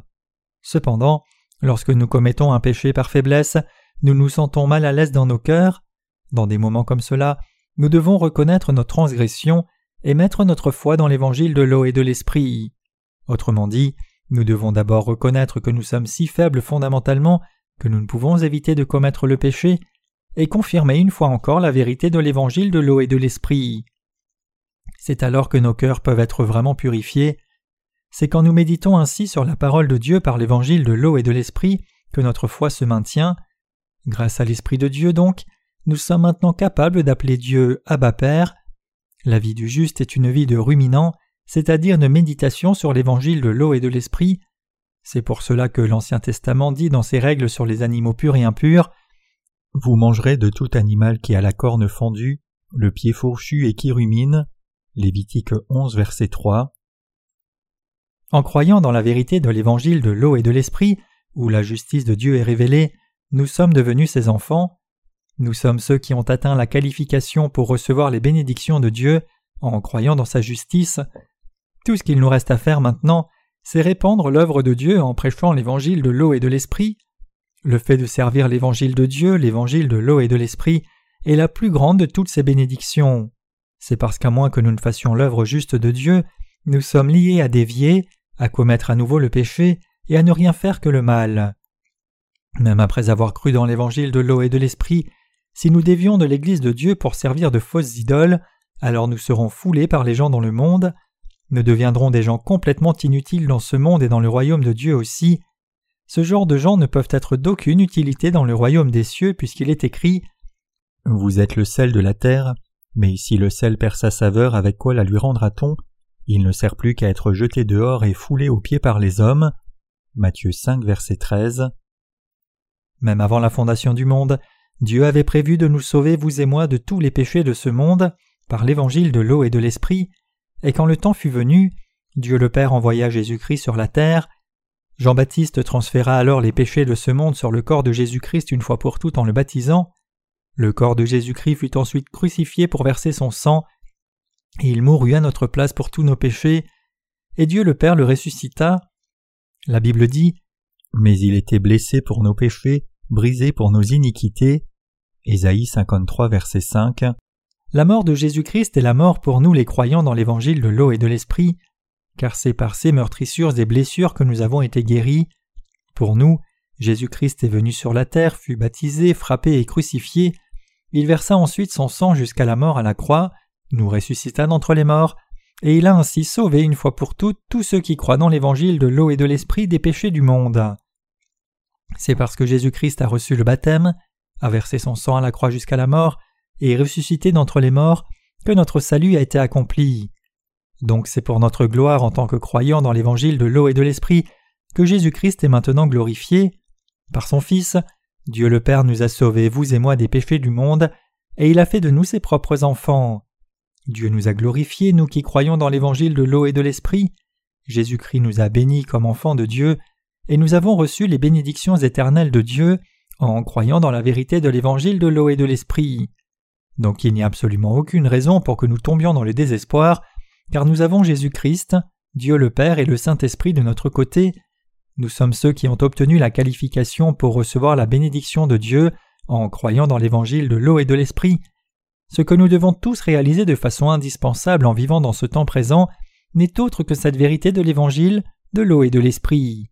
Cependant, lorsque nous commettons un péché par faiblesse, nous nous sentons mal à l'aise dans nos cœurs. Dans des moments comme cela, nous devons reconnaître notre transgression et mettre notre foi dans l'évangile de l'eau et de l'esprit. Autrement dit, nous devons d'abord reconnaître que nous sommes si faibles fondamentalement que nous ne pouvons éviter de commettre le péché, et confirmer une fois encore la vérité de l'évangile de l'eau et de l'esprit. C'est alors que nos cœurs peuvent être vraiment purifiés. C'est quand nous méditons ainsi sur la parole de Dieu par l'évangile de l'eau et de l'esprit que notre foi se maintient. Grâce à l'Esprit de Dieu donc, nous sommes maintenant capables d'appeler Dieu Abba Père. La vie du juste est une vie de ruminant, c'est-à-dire de méditation sur l'évangile de l'eau et de l'esprit. C'est pour cela que l'Ancien Testament dit dans ses règles sur les animaux purs et impurs Vous mangerez de tout animal qui a la corne fendue, le pied fourchu et qui rumine. Lévitique 11, verset 3. En croyant dans la vérité de l'évangile de l'eau et de l'esprit, où la justice de Dieu est révélée, nous sommes devenus ses enfants. Nous sommes ceux qui ont atteint la qualification pour recevoir les bénédictions de Dieu en croyant dans sa justice. Tout ce qu'il nous reste à faire maintenant, c'est répandre l'œuvre de Dieu en prêchant l'évangile de l'eau et de l'esprit. Le fait de servir l'évangile de Dieu, l'évangile de l'eau et de l'esprit, est la plus grande de toutes ces bénédictions. C'est parce qu'à moins que nous ne fassions l'œuvre juste de Dieu, nous sommes liés à dévier, à commettre à nouveau le péché et à ne rien faire que le mal. Même après avoir cru dans l'évangile de l'eau et de l'esprit, si nous dévions de l'Église de Dieu pour servir de fausses idoles, alors nous serons foulés par les gens dans le monde, nous deviendrons des gens complètement inutiles dans ce monde et dans le royaume de Dieu aussi. Ce genre de gens ne peuvent être d'aucune utilité dans le royaume des cieux puisqu'il est écrit Vous êtes le sel de la terre, mais si le sel perd sa saveur, avec quoi la lui rendra-t-on? Il ne sert plus qu'à être jeté dehors et foulé aux pieds par les hommes. Matthieu 5, verset 13. Même avant la fondation du monde, Dieu avait prévu de nous sauver, vous et moi, de tous les péchés de ce monde, par l'évangile de l'eau et de l'esprit, et quand le temps fut venu, Dieu le Père envoya Jésus-Christ sur la terre. Jean-Baptiste transféra alors les péchés de ce monde sur le corps de Jésus-Christ une fois pour toutes en le baptisant. Le corps de Jésus-Christ fut ensuite crucifié pour verser son sang, et il mourut à notre place pour tous nos péchés, et Dieu le Père le ressuscita. La Bible dit Mais il était blessé pour nos péchés, brisé pour nos iniquités. Ésaïe 53, verset 5. La mort de Jésus-Christ est la mort pour nous les croyants dans l'évangile de l'eau et de l'esprit, car c'est par ces meurtrissures et blessures que nous avons été guéris. Pour nous, Jésus-Christ est venu sur la terre, fut baptisé, frappé et crucifié. Il versa ensuite son sang jusqu'à la mort à la croix, nous ressuscita d'entre les morts, et il a ainsi sauvé une fois pour toutes tous ceux qui croient dans l'évangile de l'eau et de l'esprit des péchés du monde. C'est parce que Jésus-Christ a reçu le baptême, a versé son sang à la croix jusqu'à la mort, et ressuscité d'entre les morts, que notre salut a été accompli. Donc c'est pour notre gloire en tant que croyants dans l'évangile de l'eau et de l'esprit que Jésus-Christ est maintenant glorifié. Par son Fils, Dieu le Père nous a sauvés, vous et moi, des péchés du monde, et il a fait de nous ses propres enfants. Dieu nous a glorifiés, nous qui croyons dans l'évangile de l'eau et de l'esprit. Jésus-Christ nous a bénis comme enfants de Dieu, et nous avons reçu les bénédictions éternelles de Dieu en croyant dans la vérité de l'évangile de l'eau et de l'esprit. Donc il n'y a absolument aucune raison pour que nous tombions dans le désespoir, car nous avons Jésus-Christ, Dieu le Père et le Saint-Esprit de notre côté. Nous sommes ceux qui ont obtenu la qualification pour recevoir la bénédiction de Dieu en croyant dans l'évangile de l'eau et de l'esprit. Ce que nous devons tous réaliser de façon indispensable en vivant dans ce temps présent n'est autre que cette vérité de l'évangile de l'eau et de l'esprit.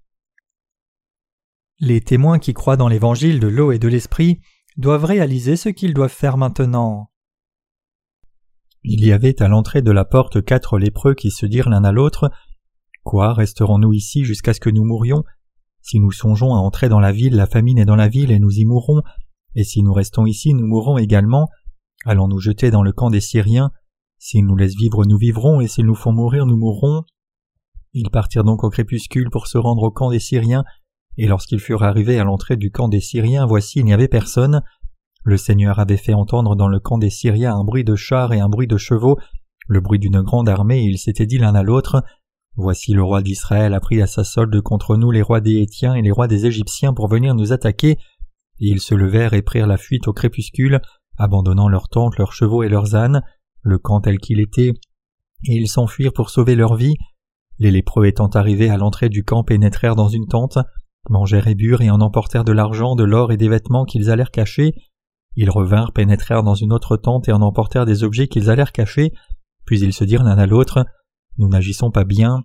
Les témoins qui croient dans l'évangile de l'eau et de l'esprit doivent réaliser ce qu'ils doivent faire maintenant. Il y avait à l'entrée de la porte quatre lépreux qui se dirent l'un à l'autre Quoi, resterons-nous ici jusqu'à ce que nous mourions? Si nous songeons à entrer dans la ville, la famine est dans la ville et nous y mourrons, et si nous restons ici, nous mourrons également. Allons nous jeter dans le camp des Syriens? S'ils nous laissent vivre, nous vivrons, et s'ils nous font mourir, nous mourrons. Ils partirent donc au crépuscule pour se rendre au camp des Syriens, et lorsqu'ils furent arrivés à l'entrée du camp des Syriens, voici il n'y avait personne. Le Seigneur avait fait entendre dans le camp des Syriens un bruit de chars et un bruit de chevaux, le bruit d'une grande armée, et ils s'étaient dit l'un à l'autre Voici le roi d'Israël a pris à sa solde contre nous les rois des Hétiens et les rois des Égyptiens pour venir nous attaquer. Et ils se levèrent et prirent la fuite au crépuscule, abandonnant leurs tentes, leurs chevaux et leurs ânes, le camp tel qu'il était, et ils s'enfuirent pour sauver leur vie. Les lépreux étant arrivés à l'entrée du camp pénétrèrent dans une tente, mangèrent et burent et en emportèrent de l'argent, de l'or et des vêtements qu'ils allèrent cacher. Ils revinrent, pénétrèrent dans une autre tente et en emportèrent des objets qu'ils allèrent cacher, puis ils se dirent l'un à l'autre Nous n'agissons pas bien.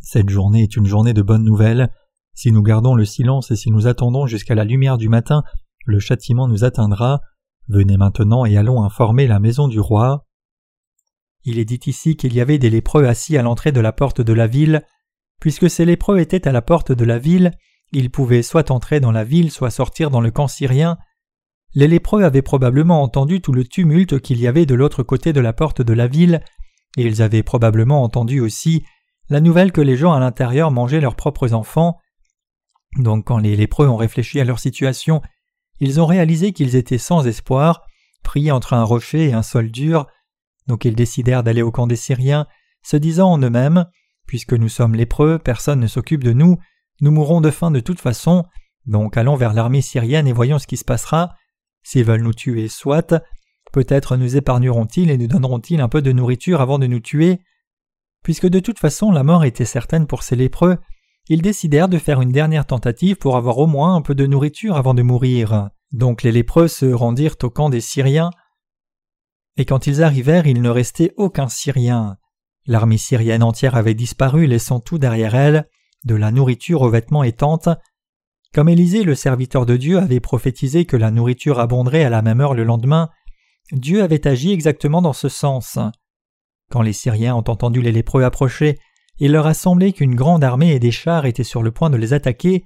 Cette journée est une journée de bonnes nouvelles. Si nous gardons le silence et si nous attendons jusqu'à la lumière du matin, le châtiment nous atteindra. Venez maintenant et allons informer la maison du roi. Il est dit ici qu'il y avait des lépreux assis à l'entrée de la porte de la ville. Puisque ces lépreux étaient à la porte de la ville, ils pouvaient soit entrer dans la ville, soit sortir dans le camp syrien. Les lépreux avaient probablement entendu tout le tumulte qu'il y avait de l'autre côté de la porte de la ville, et ils avaient probablement entendu aussi la nouvelle que les gens à l'intérieur mangeaient leurs propres enfants. Donc quand les lépreux ont réfléchi à leur situation, ils ont réalisé qu'ils étaient sans espoir, pris entre un rocher et un sol dur, donc ils décidèrent d'aller au camp des Syriens, se disant en eux-mêmes Puisque nous sommes lépreux, personne ne s'occupe de nous, nous mourrons de faim de toute façon, donc allons vers l'armée syrienne et voyons ce qui se passera. S'ils veulent nous tuer, soit. Peut-être nous épargneront-ils et nous donneront-ils un peu de nourriture avant de nous tuer. Puisque de toute façon la mort était certaine pour ces lépreux, ils décidèrent de faire une dernière tentative pour avoir au moins un peu de nourriture avant de mourir. Donc les lépreux se rendirent au camp des Syriens. Et quand ils arrivèrent, il ne restait aucun Syrien. L'armée syrienne entière avait disparu, laissant tout derrière elle de la nourriture aux vêtements et. Comme Élisée, le serviteur de Dieu, avait prophétisé que la nourriture abonderait à la même heure le lendemain, Dieu avait agi exactement dans ce sens. Quand les Syriens ont entendu les lépreux approcher, il leur a semblé qu'une grande armée et des chars étaient sur le point de les attaquer.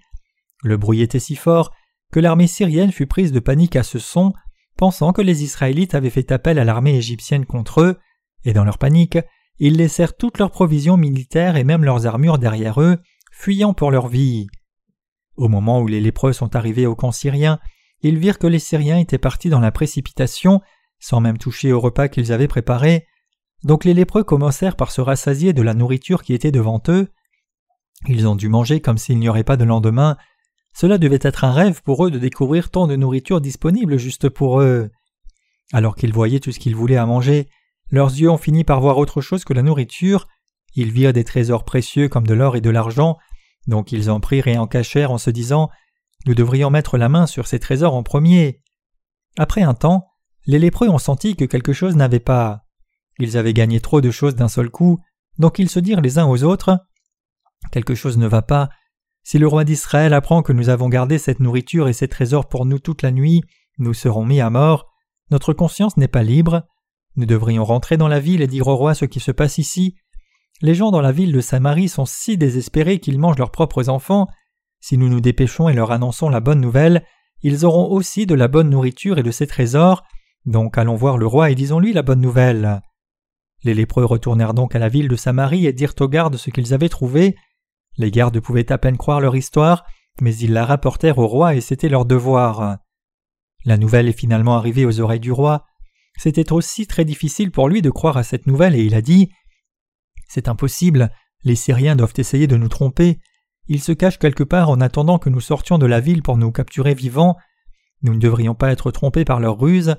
Le bruit était si fort que l'armée syrienne fut prise de panique à ce son, pensant que les Israélites avaient fait appel à l'armée égyptienne contre eux, et dans leur panique, ils laissèrent toutes leurs provisions militaires et même leurs armures derrière eux, fuyant pour leur vie. Au moment où les lépreux sont arrivés au camp syrien, ils virent que les Syriens étaient partis dans la précipitation, sans même toucher au repas qu'ils avaient préparé. Donc les lépreux commencèrent par se rassasier de la nourriture qui était devant eux. Ils ont dû manger comme s'il n'y aurait pas de lendemain. Cela devait être un rêve pour eux de découvrir tant de nourriture disponible juste pour eux. Alors qu'ils voyaient tout ce qu'ils voulaient à manger, leurs yeux ont fini par voir autre chose que la nourriture. Ils virent des trésors précieux comme de l'or et de l'argent, donc ils en prirent et en cachèrent en se disant Nous devrions mettre la main sur ces trésors en premier. Après un temps, les lépreux ont senti que quelque chose n'avait pas. Ils avaient gagné trop de choses d'un seul coup, donc ils se dirent les uns aux autres Quelque chose ne va pas. Si le roi d'Israël apprend que nous avons gardé cette nourriture et ces trésors pour nous toute la nuit, nous serons mis à mort. Notre conscience n'est pas libre. Nous devrions rentrer dans la ville et dire au roi ce qui se passe ici. Les gens dans la ville de Samarie sont si désespérés qu'ils mangent leurs propres enfants. Si nous nous dépêchons et leur annonçons la bonne nouvelle, ils auront aussi de la bonne nourriture et de ses trésors. Donc allons voir le roi et disons-lui la bonne nouvelle. Les lépreux retournèrent donc à la ville de Samarie et dirent aux gardes ce qu'ils avaient trouvé. Les gardes pouvaient à peine croire leur histoire, mais ils la rapportèrent au roi et c'était leur devoir. La nouvelle est finalement arrivée aux oreilles du roi. C'était aussi très difficile pour lui de croire à cette nouvelle et il a dit C'est impossible, les Syriens doivent essayer de nous tromper. Ils se cachent quelque part en attendant que nous sortions de la ville pour nous capturer vivants. Nous ne devrions pas être trompés par leur ruse.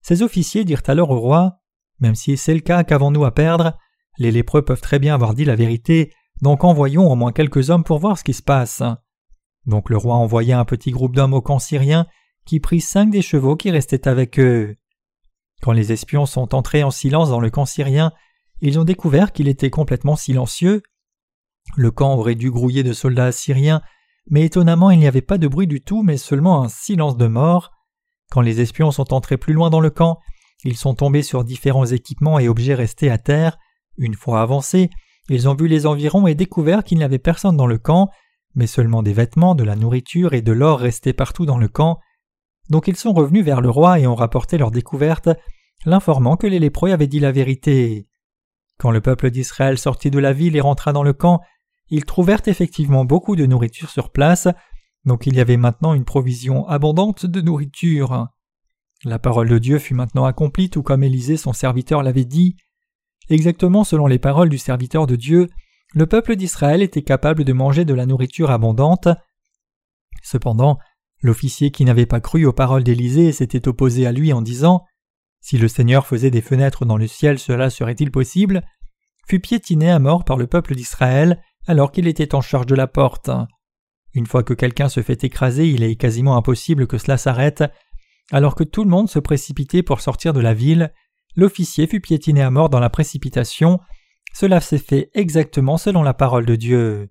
Ces officiers dirent alors au roi Même si c'est le cas, qu'avons-nous à perdre? Les lépreux peuvent très bien avoir dit la vérité, donc envoyons au moins quelques hommes pour voir ce qui se passe. Donc le roi envoya un petit groupe d'hommes au camp syrien qui prit cinq des chevaux qui restaient avec eux. Quand les espions sont entrés en silence dans le camp syrien, ils ont découvert qu'il était complètement silencieux. Le camp aurait dû grouiller de soldats assyriens, mais étonnamment il n'y avait pas de bruit du tout, mais seulement un silence de mort. Quand les espions sont entrés plus loin dans le camp, ils sont tombés sur différents équipements et objets restés à terre. Une fois avancés, ils ont vu les environs et découvert qu'il n'y avait personne dans le camp, mais seulement des vêtements, de la nourriture et de l'or restés partout dans le camp. Donc ils sont revenus vers le roi et ont rapporté leur découverte, l'informant que les lépreux avaient dit la vérité. Quand le peuple d'Israël sortit de la ville et rentra dans le camp, ils trouvèrent effectivement beaucoup de nourriture sur place, donc il y avait maintenant une provision abondante de nourriture. La parole de Dieu fut maintenant accomplie tout comme Élisée son serviteur l'avait dit. Exactement selon les paroles du serviteur de Dieu, le peuple d'Israël était capable de manger de la nourriture abondante. Cependant, l'officier qui n'avait pas cru aux paroles d'Élisée s'était opposé à lui en disant Si le Seigneur faisait des fenêtres dans le ciel, cela serait-il possible? Fut piétiné à mort par le peuple d'Israël alors qu'il était en charge de la porte. Une fois que quelqu'un se fait écraser, il est quasiment impossible que cela s'arrête. Alors que tout le monde se précipitait pour sortir de la ville, l'officier fut piétiné à mort dans la précipitation cela s'est fait exactement selon la parole de Dieu.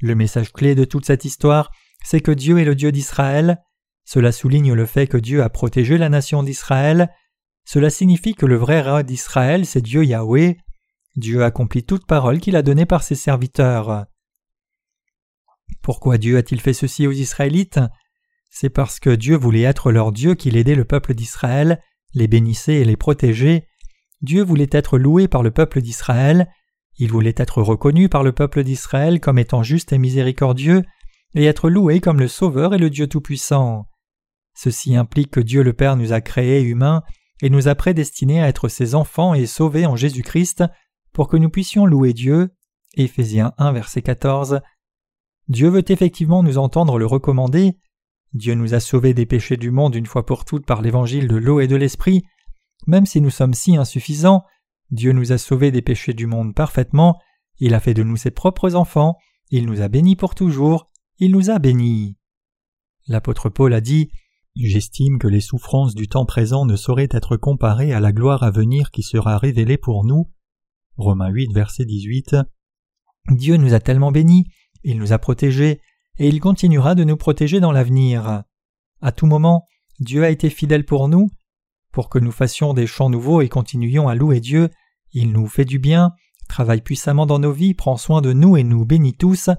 Le message clé de toute cette histoire, c'est que Dieu est le Dieu d'Israël. Cela souligne le fait que Dieu a protégé la nation d'Israël. Cela signifie que le vrai roi d'Israël, c'est Dieu Yahweh. Dieu accomplit toute parole qu'il a donnée par ses serviteurs. Pourquoi Dieu a-t-il fait ceci aux Israélites? C'est parce que Dieu voulait être leur Dieu qu'il aidait le peuple d'Israël, les bénissait et les protégeait. Dieu voulait être loué par le peuple d'Israël, il voulait être reconnu par le peuple d'Israël comme étant juste et miséricordieux, et être loué comme le Sauveur et le Dieu Tout-Puissant. Ceci implique que Dieu le Père nous a créés humains et nous a prédestinés à être ses enfants et sauvés en Jésus-Christ pour que nous puissions louer Dieu. Éphésiens 1 verset 14. Dieu veut effectivement nous entendre le recommander. Dieu nous a sauvés des péchés du monde une fois pour toutes par l'évangile de l'eau et de l'esprit, même si nous sommes si insuffisants, Dieu nous a sauvés des péchés du monde parfaitement, il a fait de nous ses propres enfants, il nous a bénis pour toujours, il nous a bénis. L'apôtre Paul a dit J'estime que les souffrances du temps présent ne sauraient être comparées à la gloire à venir qui sera révélée pour nous. Romains 8, verset 18. Dieu nous a tellement bénis, il nous a protégés, et il continuera de nous protéger dans l'avenir. À tout moment, Dieu a été fidèle pour nous, pour que nous fassions des chants nouveaux et continuions à louer Dieu, il nous fait du bien, travaille puissamment dans nos vies, prend soin de nous et nous bénit tous.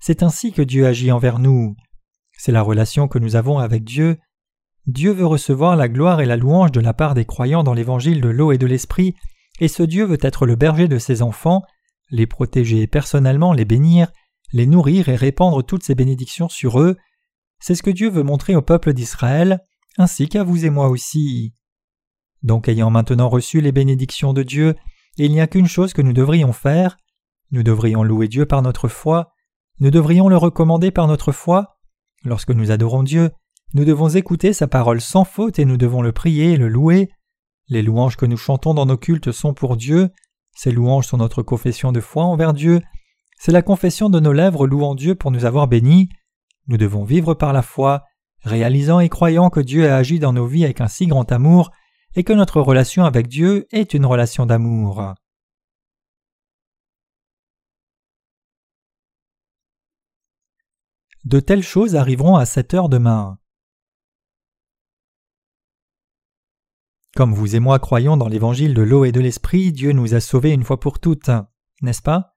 C'est ainsi que Dieu agit envers nous. C'est la relation que nous avons avec Dieu. Dieu veut recevoir la gloire et la louange de la part des croyants dans l'évangile de l'eau et de l'esprit, et ce Dieu veut être le berger de ses enfants, les protéger personnellement, les bénir, les nourrir et répandre toutes ses bénédictions sur eux. C'est ce que Dieu veut montrer au peuple d'Israël, ainsi qu'à vous et moi aussi. Donc ayant maintenant reçu les bénédictions de Dieu, il n'y a qu'une chose que nous devrions faire. Nous devrions louer Dieu par notre foi, nous devrions le recommander par notre foi. Lorsque nous adorons Dieu, nous devons écouter sa parole sans faute et nous devons le prier et le louer. Les louanges que nous chantons dans nos cultes sont pour Dieu, ces louanges sont notre confession de foi envers Dieu, c'est la confession de nos lèvres louant Dieu pour nous avoir bénis. Nous devons vivre par la foi, réalisant et croyant que Dieu a agi dans nos vies avec un si grand amour et que notre relation avec Dieu est une relation d'amour. De telles choses arriveront à cette heure demain. Comme vous et moi croyons dans l'évangile de l'eau et de l'esprit, Dieu nous a sauvés une fois pour toutes, n'est-ce pas?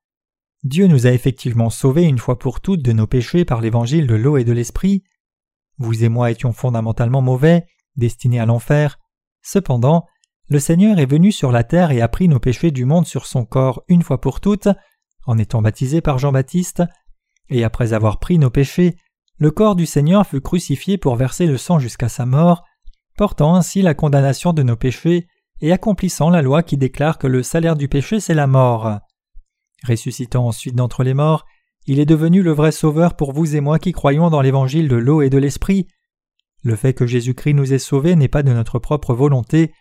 Dieu nous a effectivement sauvés une fois pour toutes de nos péchés par l'évangile de l'eau et de l'esprit. Vous et moi étions fondamentalement mauvais, destinés à l'enfer, Cependant, le Seigneur est venu sur la terre et a pris nos péchés du monde sur son corps une fois pour toutes, en étant baptisé par Jean-Baptiste, et après avoir pris nos péchés, le corps du Seigneur fut crucifié pour verser le sang jusqu'à sa mort, portant ainsi la condamnation de nos péchés et accomplissant la loi qui déclare que le salaire du péché c'est la mort. Ressuscitant ensuite d'entre les morts, il est devenu le vrai Sauveur pour vous et moi qui croyons dans l'évangile de l'eau et de l'esprit. Le fait que Jésus-Christ nous ait sauvés n'est pas de notre propre volonté,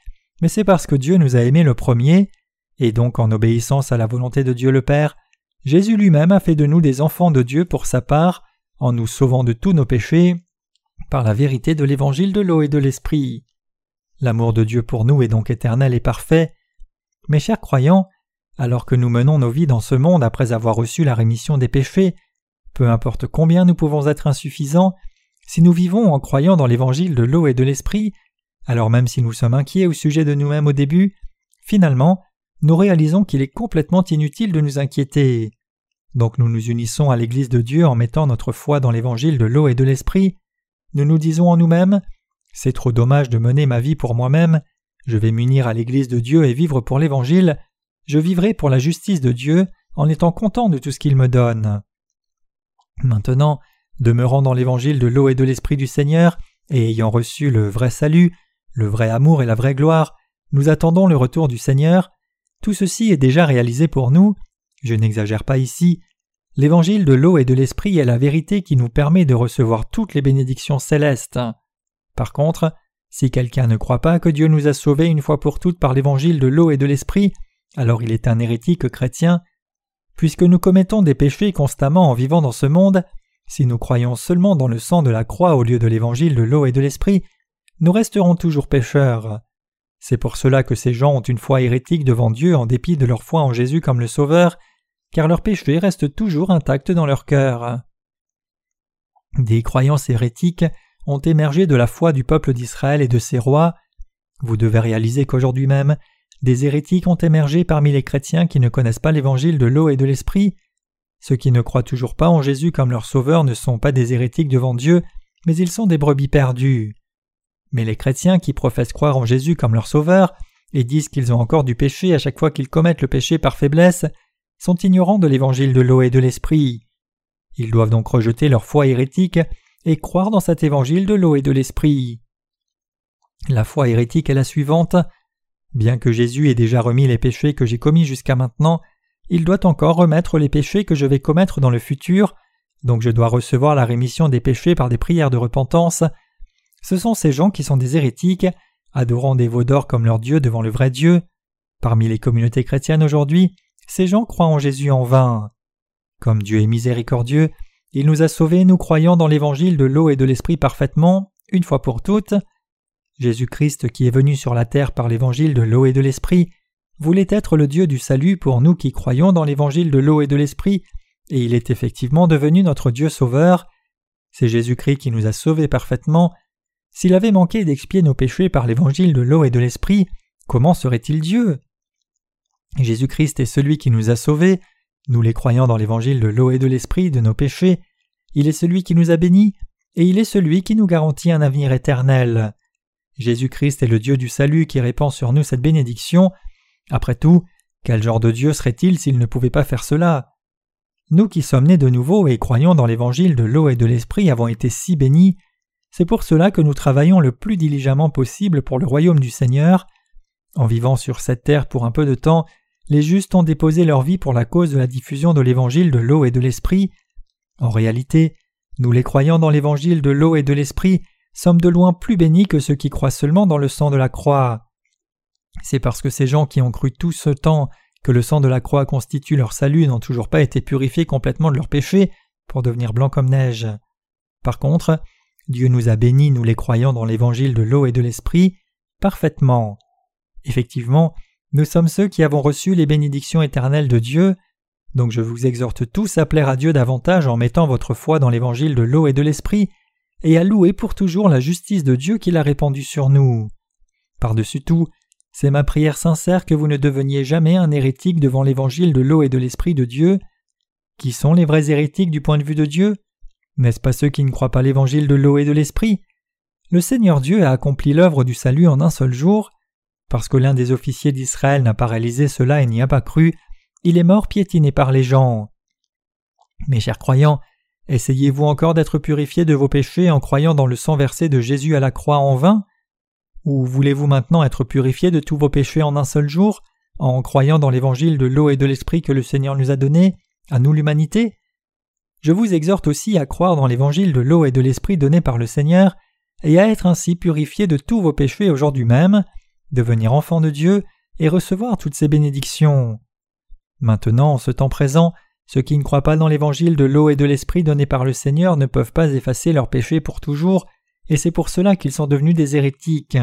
mais c'est parce que Dieu nous a aimés le premier, et donc en obéissance à la volonté de Dieu le Père, Jésus lui-même a fait de nous des enfants de Dieu pour sa part, en nous sauvant de tous nos péchés, par la vérité de l'évangile de l'eau et de l'esprit. L'amour de Dieu pour nous est donc éternel et parfait. Mes chers croyants, alors que nous menons nos vies dans ce monde après avoir reçu la rémission des péchés, peu importe combien nous pouvons être insuffisants, si nous vivons en croyant dans l'évangile de l'eau et de l'esprit, alors même si nous sommes inquiets au sujet de nous-mêmes au début, finalement, nous réalisons qu'il est complètement inutile de nous inquiéter. Donc nous nous unissons à l'Église de Dieu en mettant notre foi dans l'évangile de l'eau et de l'esprit. Nous nous disons en nous-mêmes C'est trop dommage de mener ma vie pour moi-même, je vais m'unir à l'Église de Dieu et vivre pour l'Évangile, je vivrai pour la justice de Dieu en étant content de tout ce qu'il me donne. Maintenant, demeurant dans l'évangile de l'eau et de l'esprit du Seigneur, et ayant reçu le vrai salut, le vrai amour et la vraie gloire, nous attendons le retour du Seigneur. Tout ceci est déjà réalisé pour nous. Je n'exagère pas ici. L'évangile de l'eau et de l'esprit est la vérité qui nous permet de recevoir toutes les bénédictions célestes. Par contre, si quelqu'un ne croit pas que Dieu nous a sauvés une fois pour toutes par l'évangile de l'eau et de l'esprit, alors il est un hérétique chrétien. Puisque nous commettons des péchés constamment en vivant dans ce monde, si nous croyons seulement dans le sang de la croix au lieu de l'évangile de l'eau et de l'esprit, nous resterons toujours pécheurs. C'est pour cela que ces gens ont une foi hérétique devant Dieu en dépit de leur foi en Jésus comme le Sauveur, car leurs péchés restent toujours intacts dans leur cœur. Des croyances hérétiques ont émergé de la foi du peuple d'Israël et de ses rois. Vous devez réaliser qu'aujourd'hui même, des hérétiques ont émergé parmi les chrétiens qui ne connaissent pas l'évangile de l'eau et de l'esprit. Ceux qui ne croient toujours pas en Jésus comme leur sauveur ne sont pas des hérétiques devant Dieu, mais ils sont des brebis perdues. Mais les chrétiens qui professent croire en Jésus comme leur sauveur et disent qu'ils ont encore du péché à chaque fois qu'ils commettent le péché par faiblesse sont ignorants de l'évangile de l'eau et de l'esprit. Ils doivent donc rejeter leur foi hérétique et croire dans cet évangile de l'eau et de l'esprit. La foi hérétique est la suivante Bien que Jésus ait déjà remis les péchés que j'ai commis jusqu'à maintenant, il doit encore remettre les péchés que je vais commettre dans le futur, donc je dois recevoir la rémission des péchés par des prières de repentance. Ce sont ces gens qui sont des hérétiques, adorant des veaux d'or comme leur Dieu devant le vrai Dieu. Parmi les communautés chrétiennes aujourd'hui, ces gens croient en Jésus en vain. Comme Dieu est miséricordieux, il nous a sauvés nous croyant dans l'évangile de l'eau et de l'esprit parfaitement, une fois pour toutes. Jésus-Christ qui est venu sur la terre par l'évangile de l'eau et de l'esprit voulait être le Dieu du salut pour nous qui croyons dans l'évangile de l'eau et de l'esprit, et il est effectivement devenu notre Dieu sauveur. C'est Jésus-Christ qui nous a sauvés parfaitement. S'il avait manqué d'expier nos péchés par l'évangile de l'eau et de l'esprit, comment serait-il Dieu? Jésus-Christ est celui qui nous a sauvés, nous les croyons dans l'évangile de l'eau et de l'esprit de nos péchés, il est celui qui nous a bénis, et il est celui qui nous garantit un avenir éternel. Jésus-Christ est le Dieu du salut qui répand sur nous cette bénédiction. Après tout, quel genre de Dieu serait-il s'il ne pouvait pas faire cela? Nous qui sommes nés de nouveau et croyons dans l'évangile de l'eau et de l'esprit avons été si bénis, c'est pour cela que nous travaillons le plus diligemment possible pour le royaume du Seigneur. En vivant sur cette terre pour un peu de temps, les justes ont déposé leur vie pour la cause de la diffusion de l'évangile de l'eau et de l'esprit. En réalité, nous les croyants dans l'évangile de l'eau et de l'esprit sommes de loin plus bénis que ceux qui croient seulement dans le sang de la croix. C'est parce que ces gens qui ont cru tout ce temps que le sang de la croix constitue leur salut n'ont toujours pas été purifiés complètement de leurs péchés pour devenir blancs comme neige. Par contre, Dieu nous a bénis, nous les croyants dans l'évangile de l'eau et de l'esprit, parfaitement. Effectivement, nous sommes ceux qui avons reçu les bénédictions éternelles de Dieu, donc je vous exhorte tous à plaire à Dieu davantage en mettant votre foi dans l'évangile de l'eau et de l'esprit, et à louer pour toujours la justice de Dieu qu'il a répandue sur nous. Par-dessus tout, c'est ma prière sincère que vous ne deveniez jamais un hérétique devant l'évangile de l'eau et de l'esprit de Dieu. Qui sont les vrais hérétiques du point de vue de Dieu? N'est-ce pas ceux qui ne croient pas l'évangile de l'eau et de l'esprit? Le Seigneur Dieu a accompli l'œuvre du salut en un seul jour. Parce que l'un des officiers d'Israël n'a pas réalisé cela et n'y a pas cru, il est mort piétiné par les gens. Mes chers croyants, Essayez-vous encore d'être purifiés de vos péchés en croyant dans le sang versé de Jésus à la croix en vain? Ou voulez-vous maintenant être purifié de tous vos péchés en un seul jour, en croyant dans l'évangile de l'eau et de l'esprit que le Seigneur nous a donné, à nous l'humanité? Je vous exhorte aussi à croire dans l'évangile de l'eau et de l'esprit donné par le Seigneur, et à être ainsi purifié de tous vos péchés aujourd'hui même, devenir enfant de Dieu et recevoir toutes ces bénédictions. Maintenant, en ce temps présent, ceux qui ne croient pas dans l'évangile de l'eau et de l'esprit donné par le Seigneur ne peuvent pas effacer leurs péchés pour toujours, et c'est pour cela qu'ils sont devenus des hérétiques.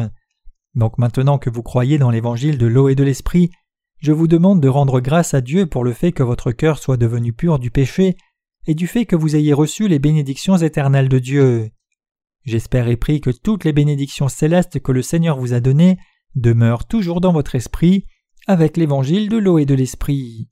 Donc maintenant que vous croyez dans l'évangile de l'eau et de l'esprit, je vous demande de rendre grâce à Dieu pour le fait que votre cœur soit devenu pur du péché et du fait que vous ayez reçu les bénédictions éternelles de Dieu. J'espère et prie que toutes les bénédictions célestes que le Seigneur vous a données demeurent toujours dans votre esprit avec l'évangile de l'eau et de l'esprit.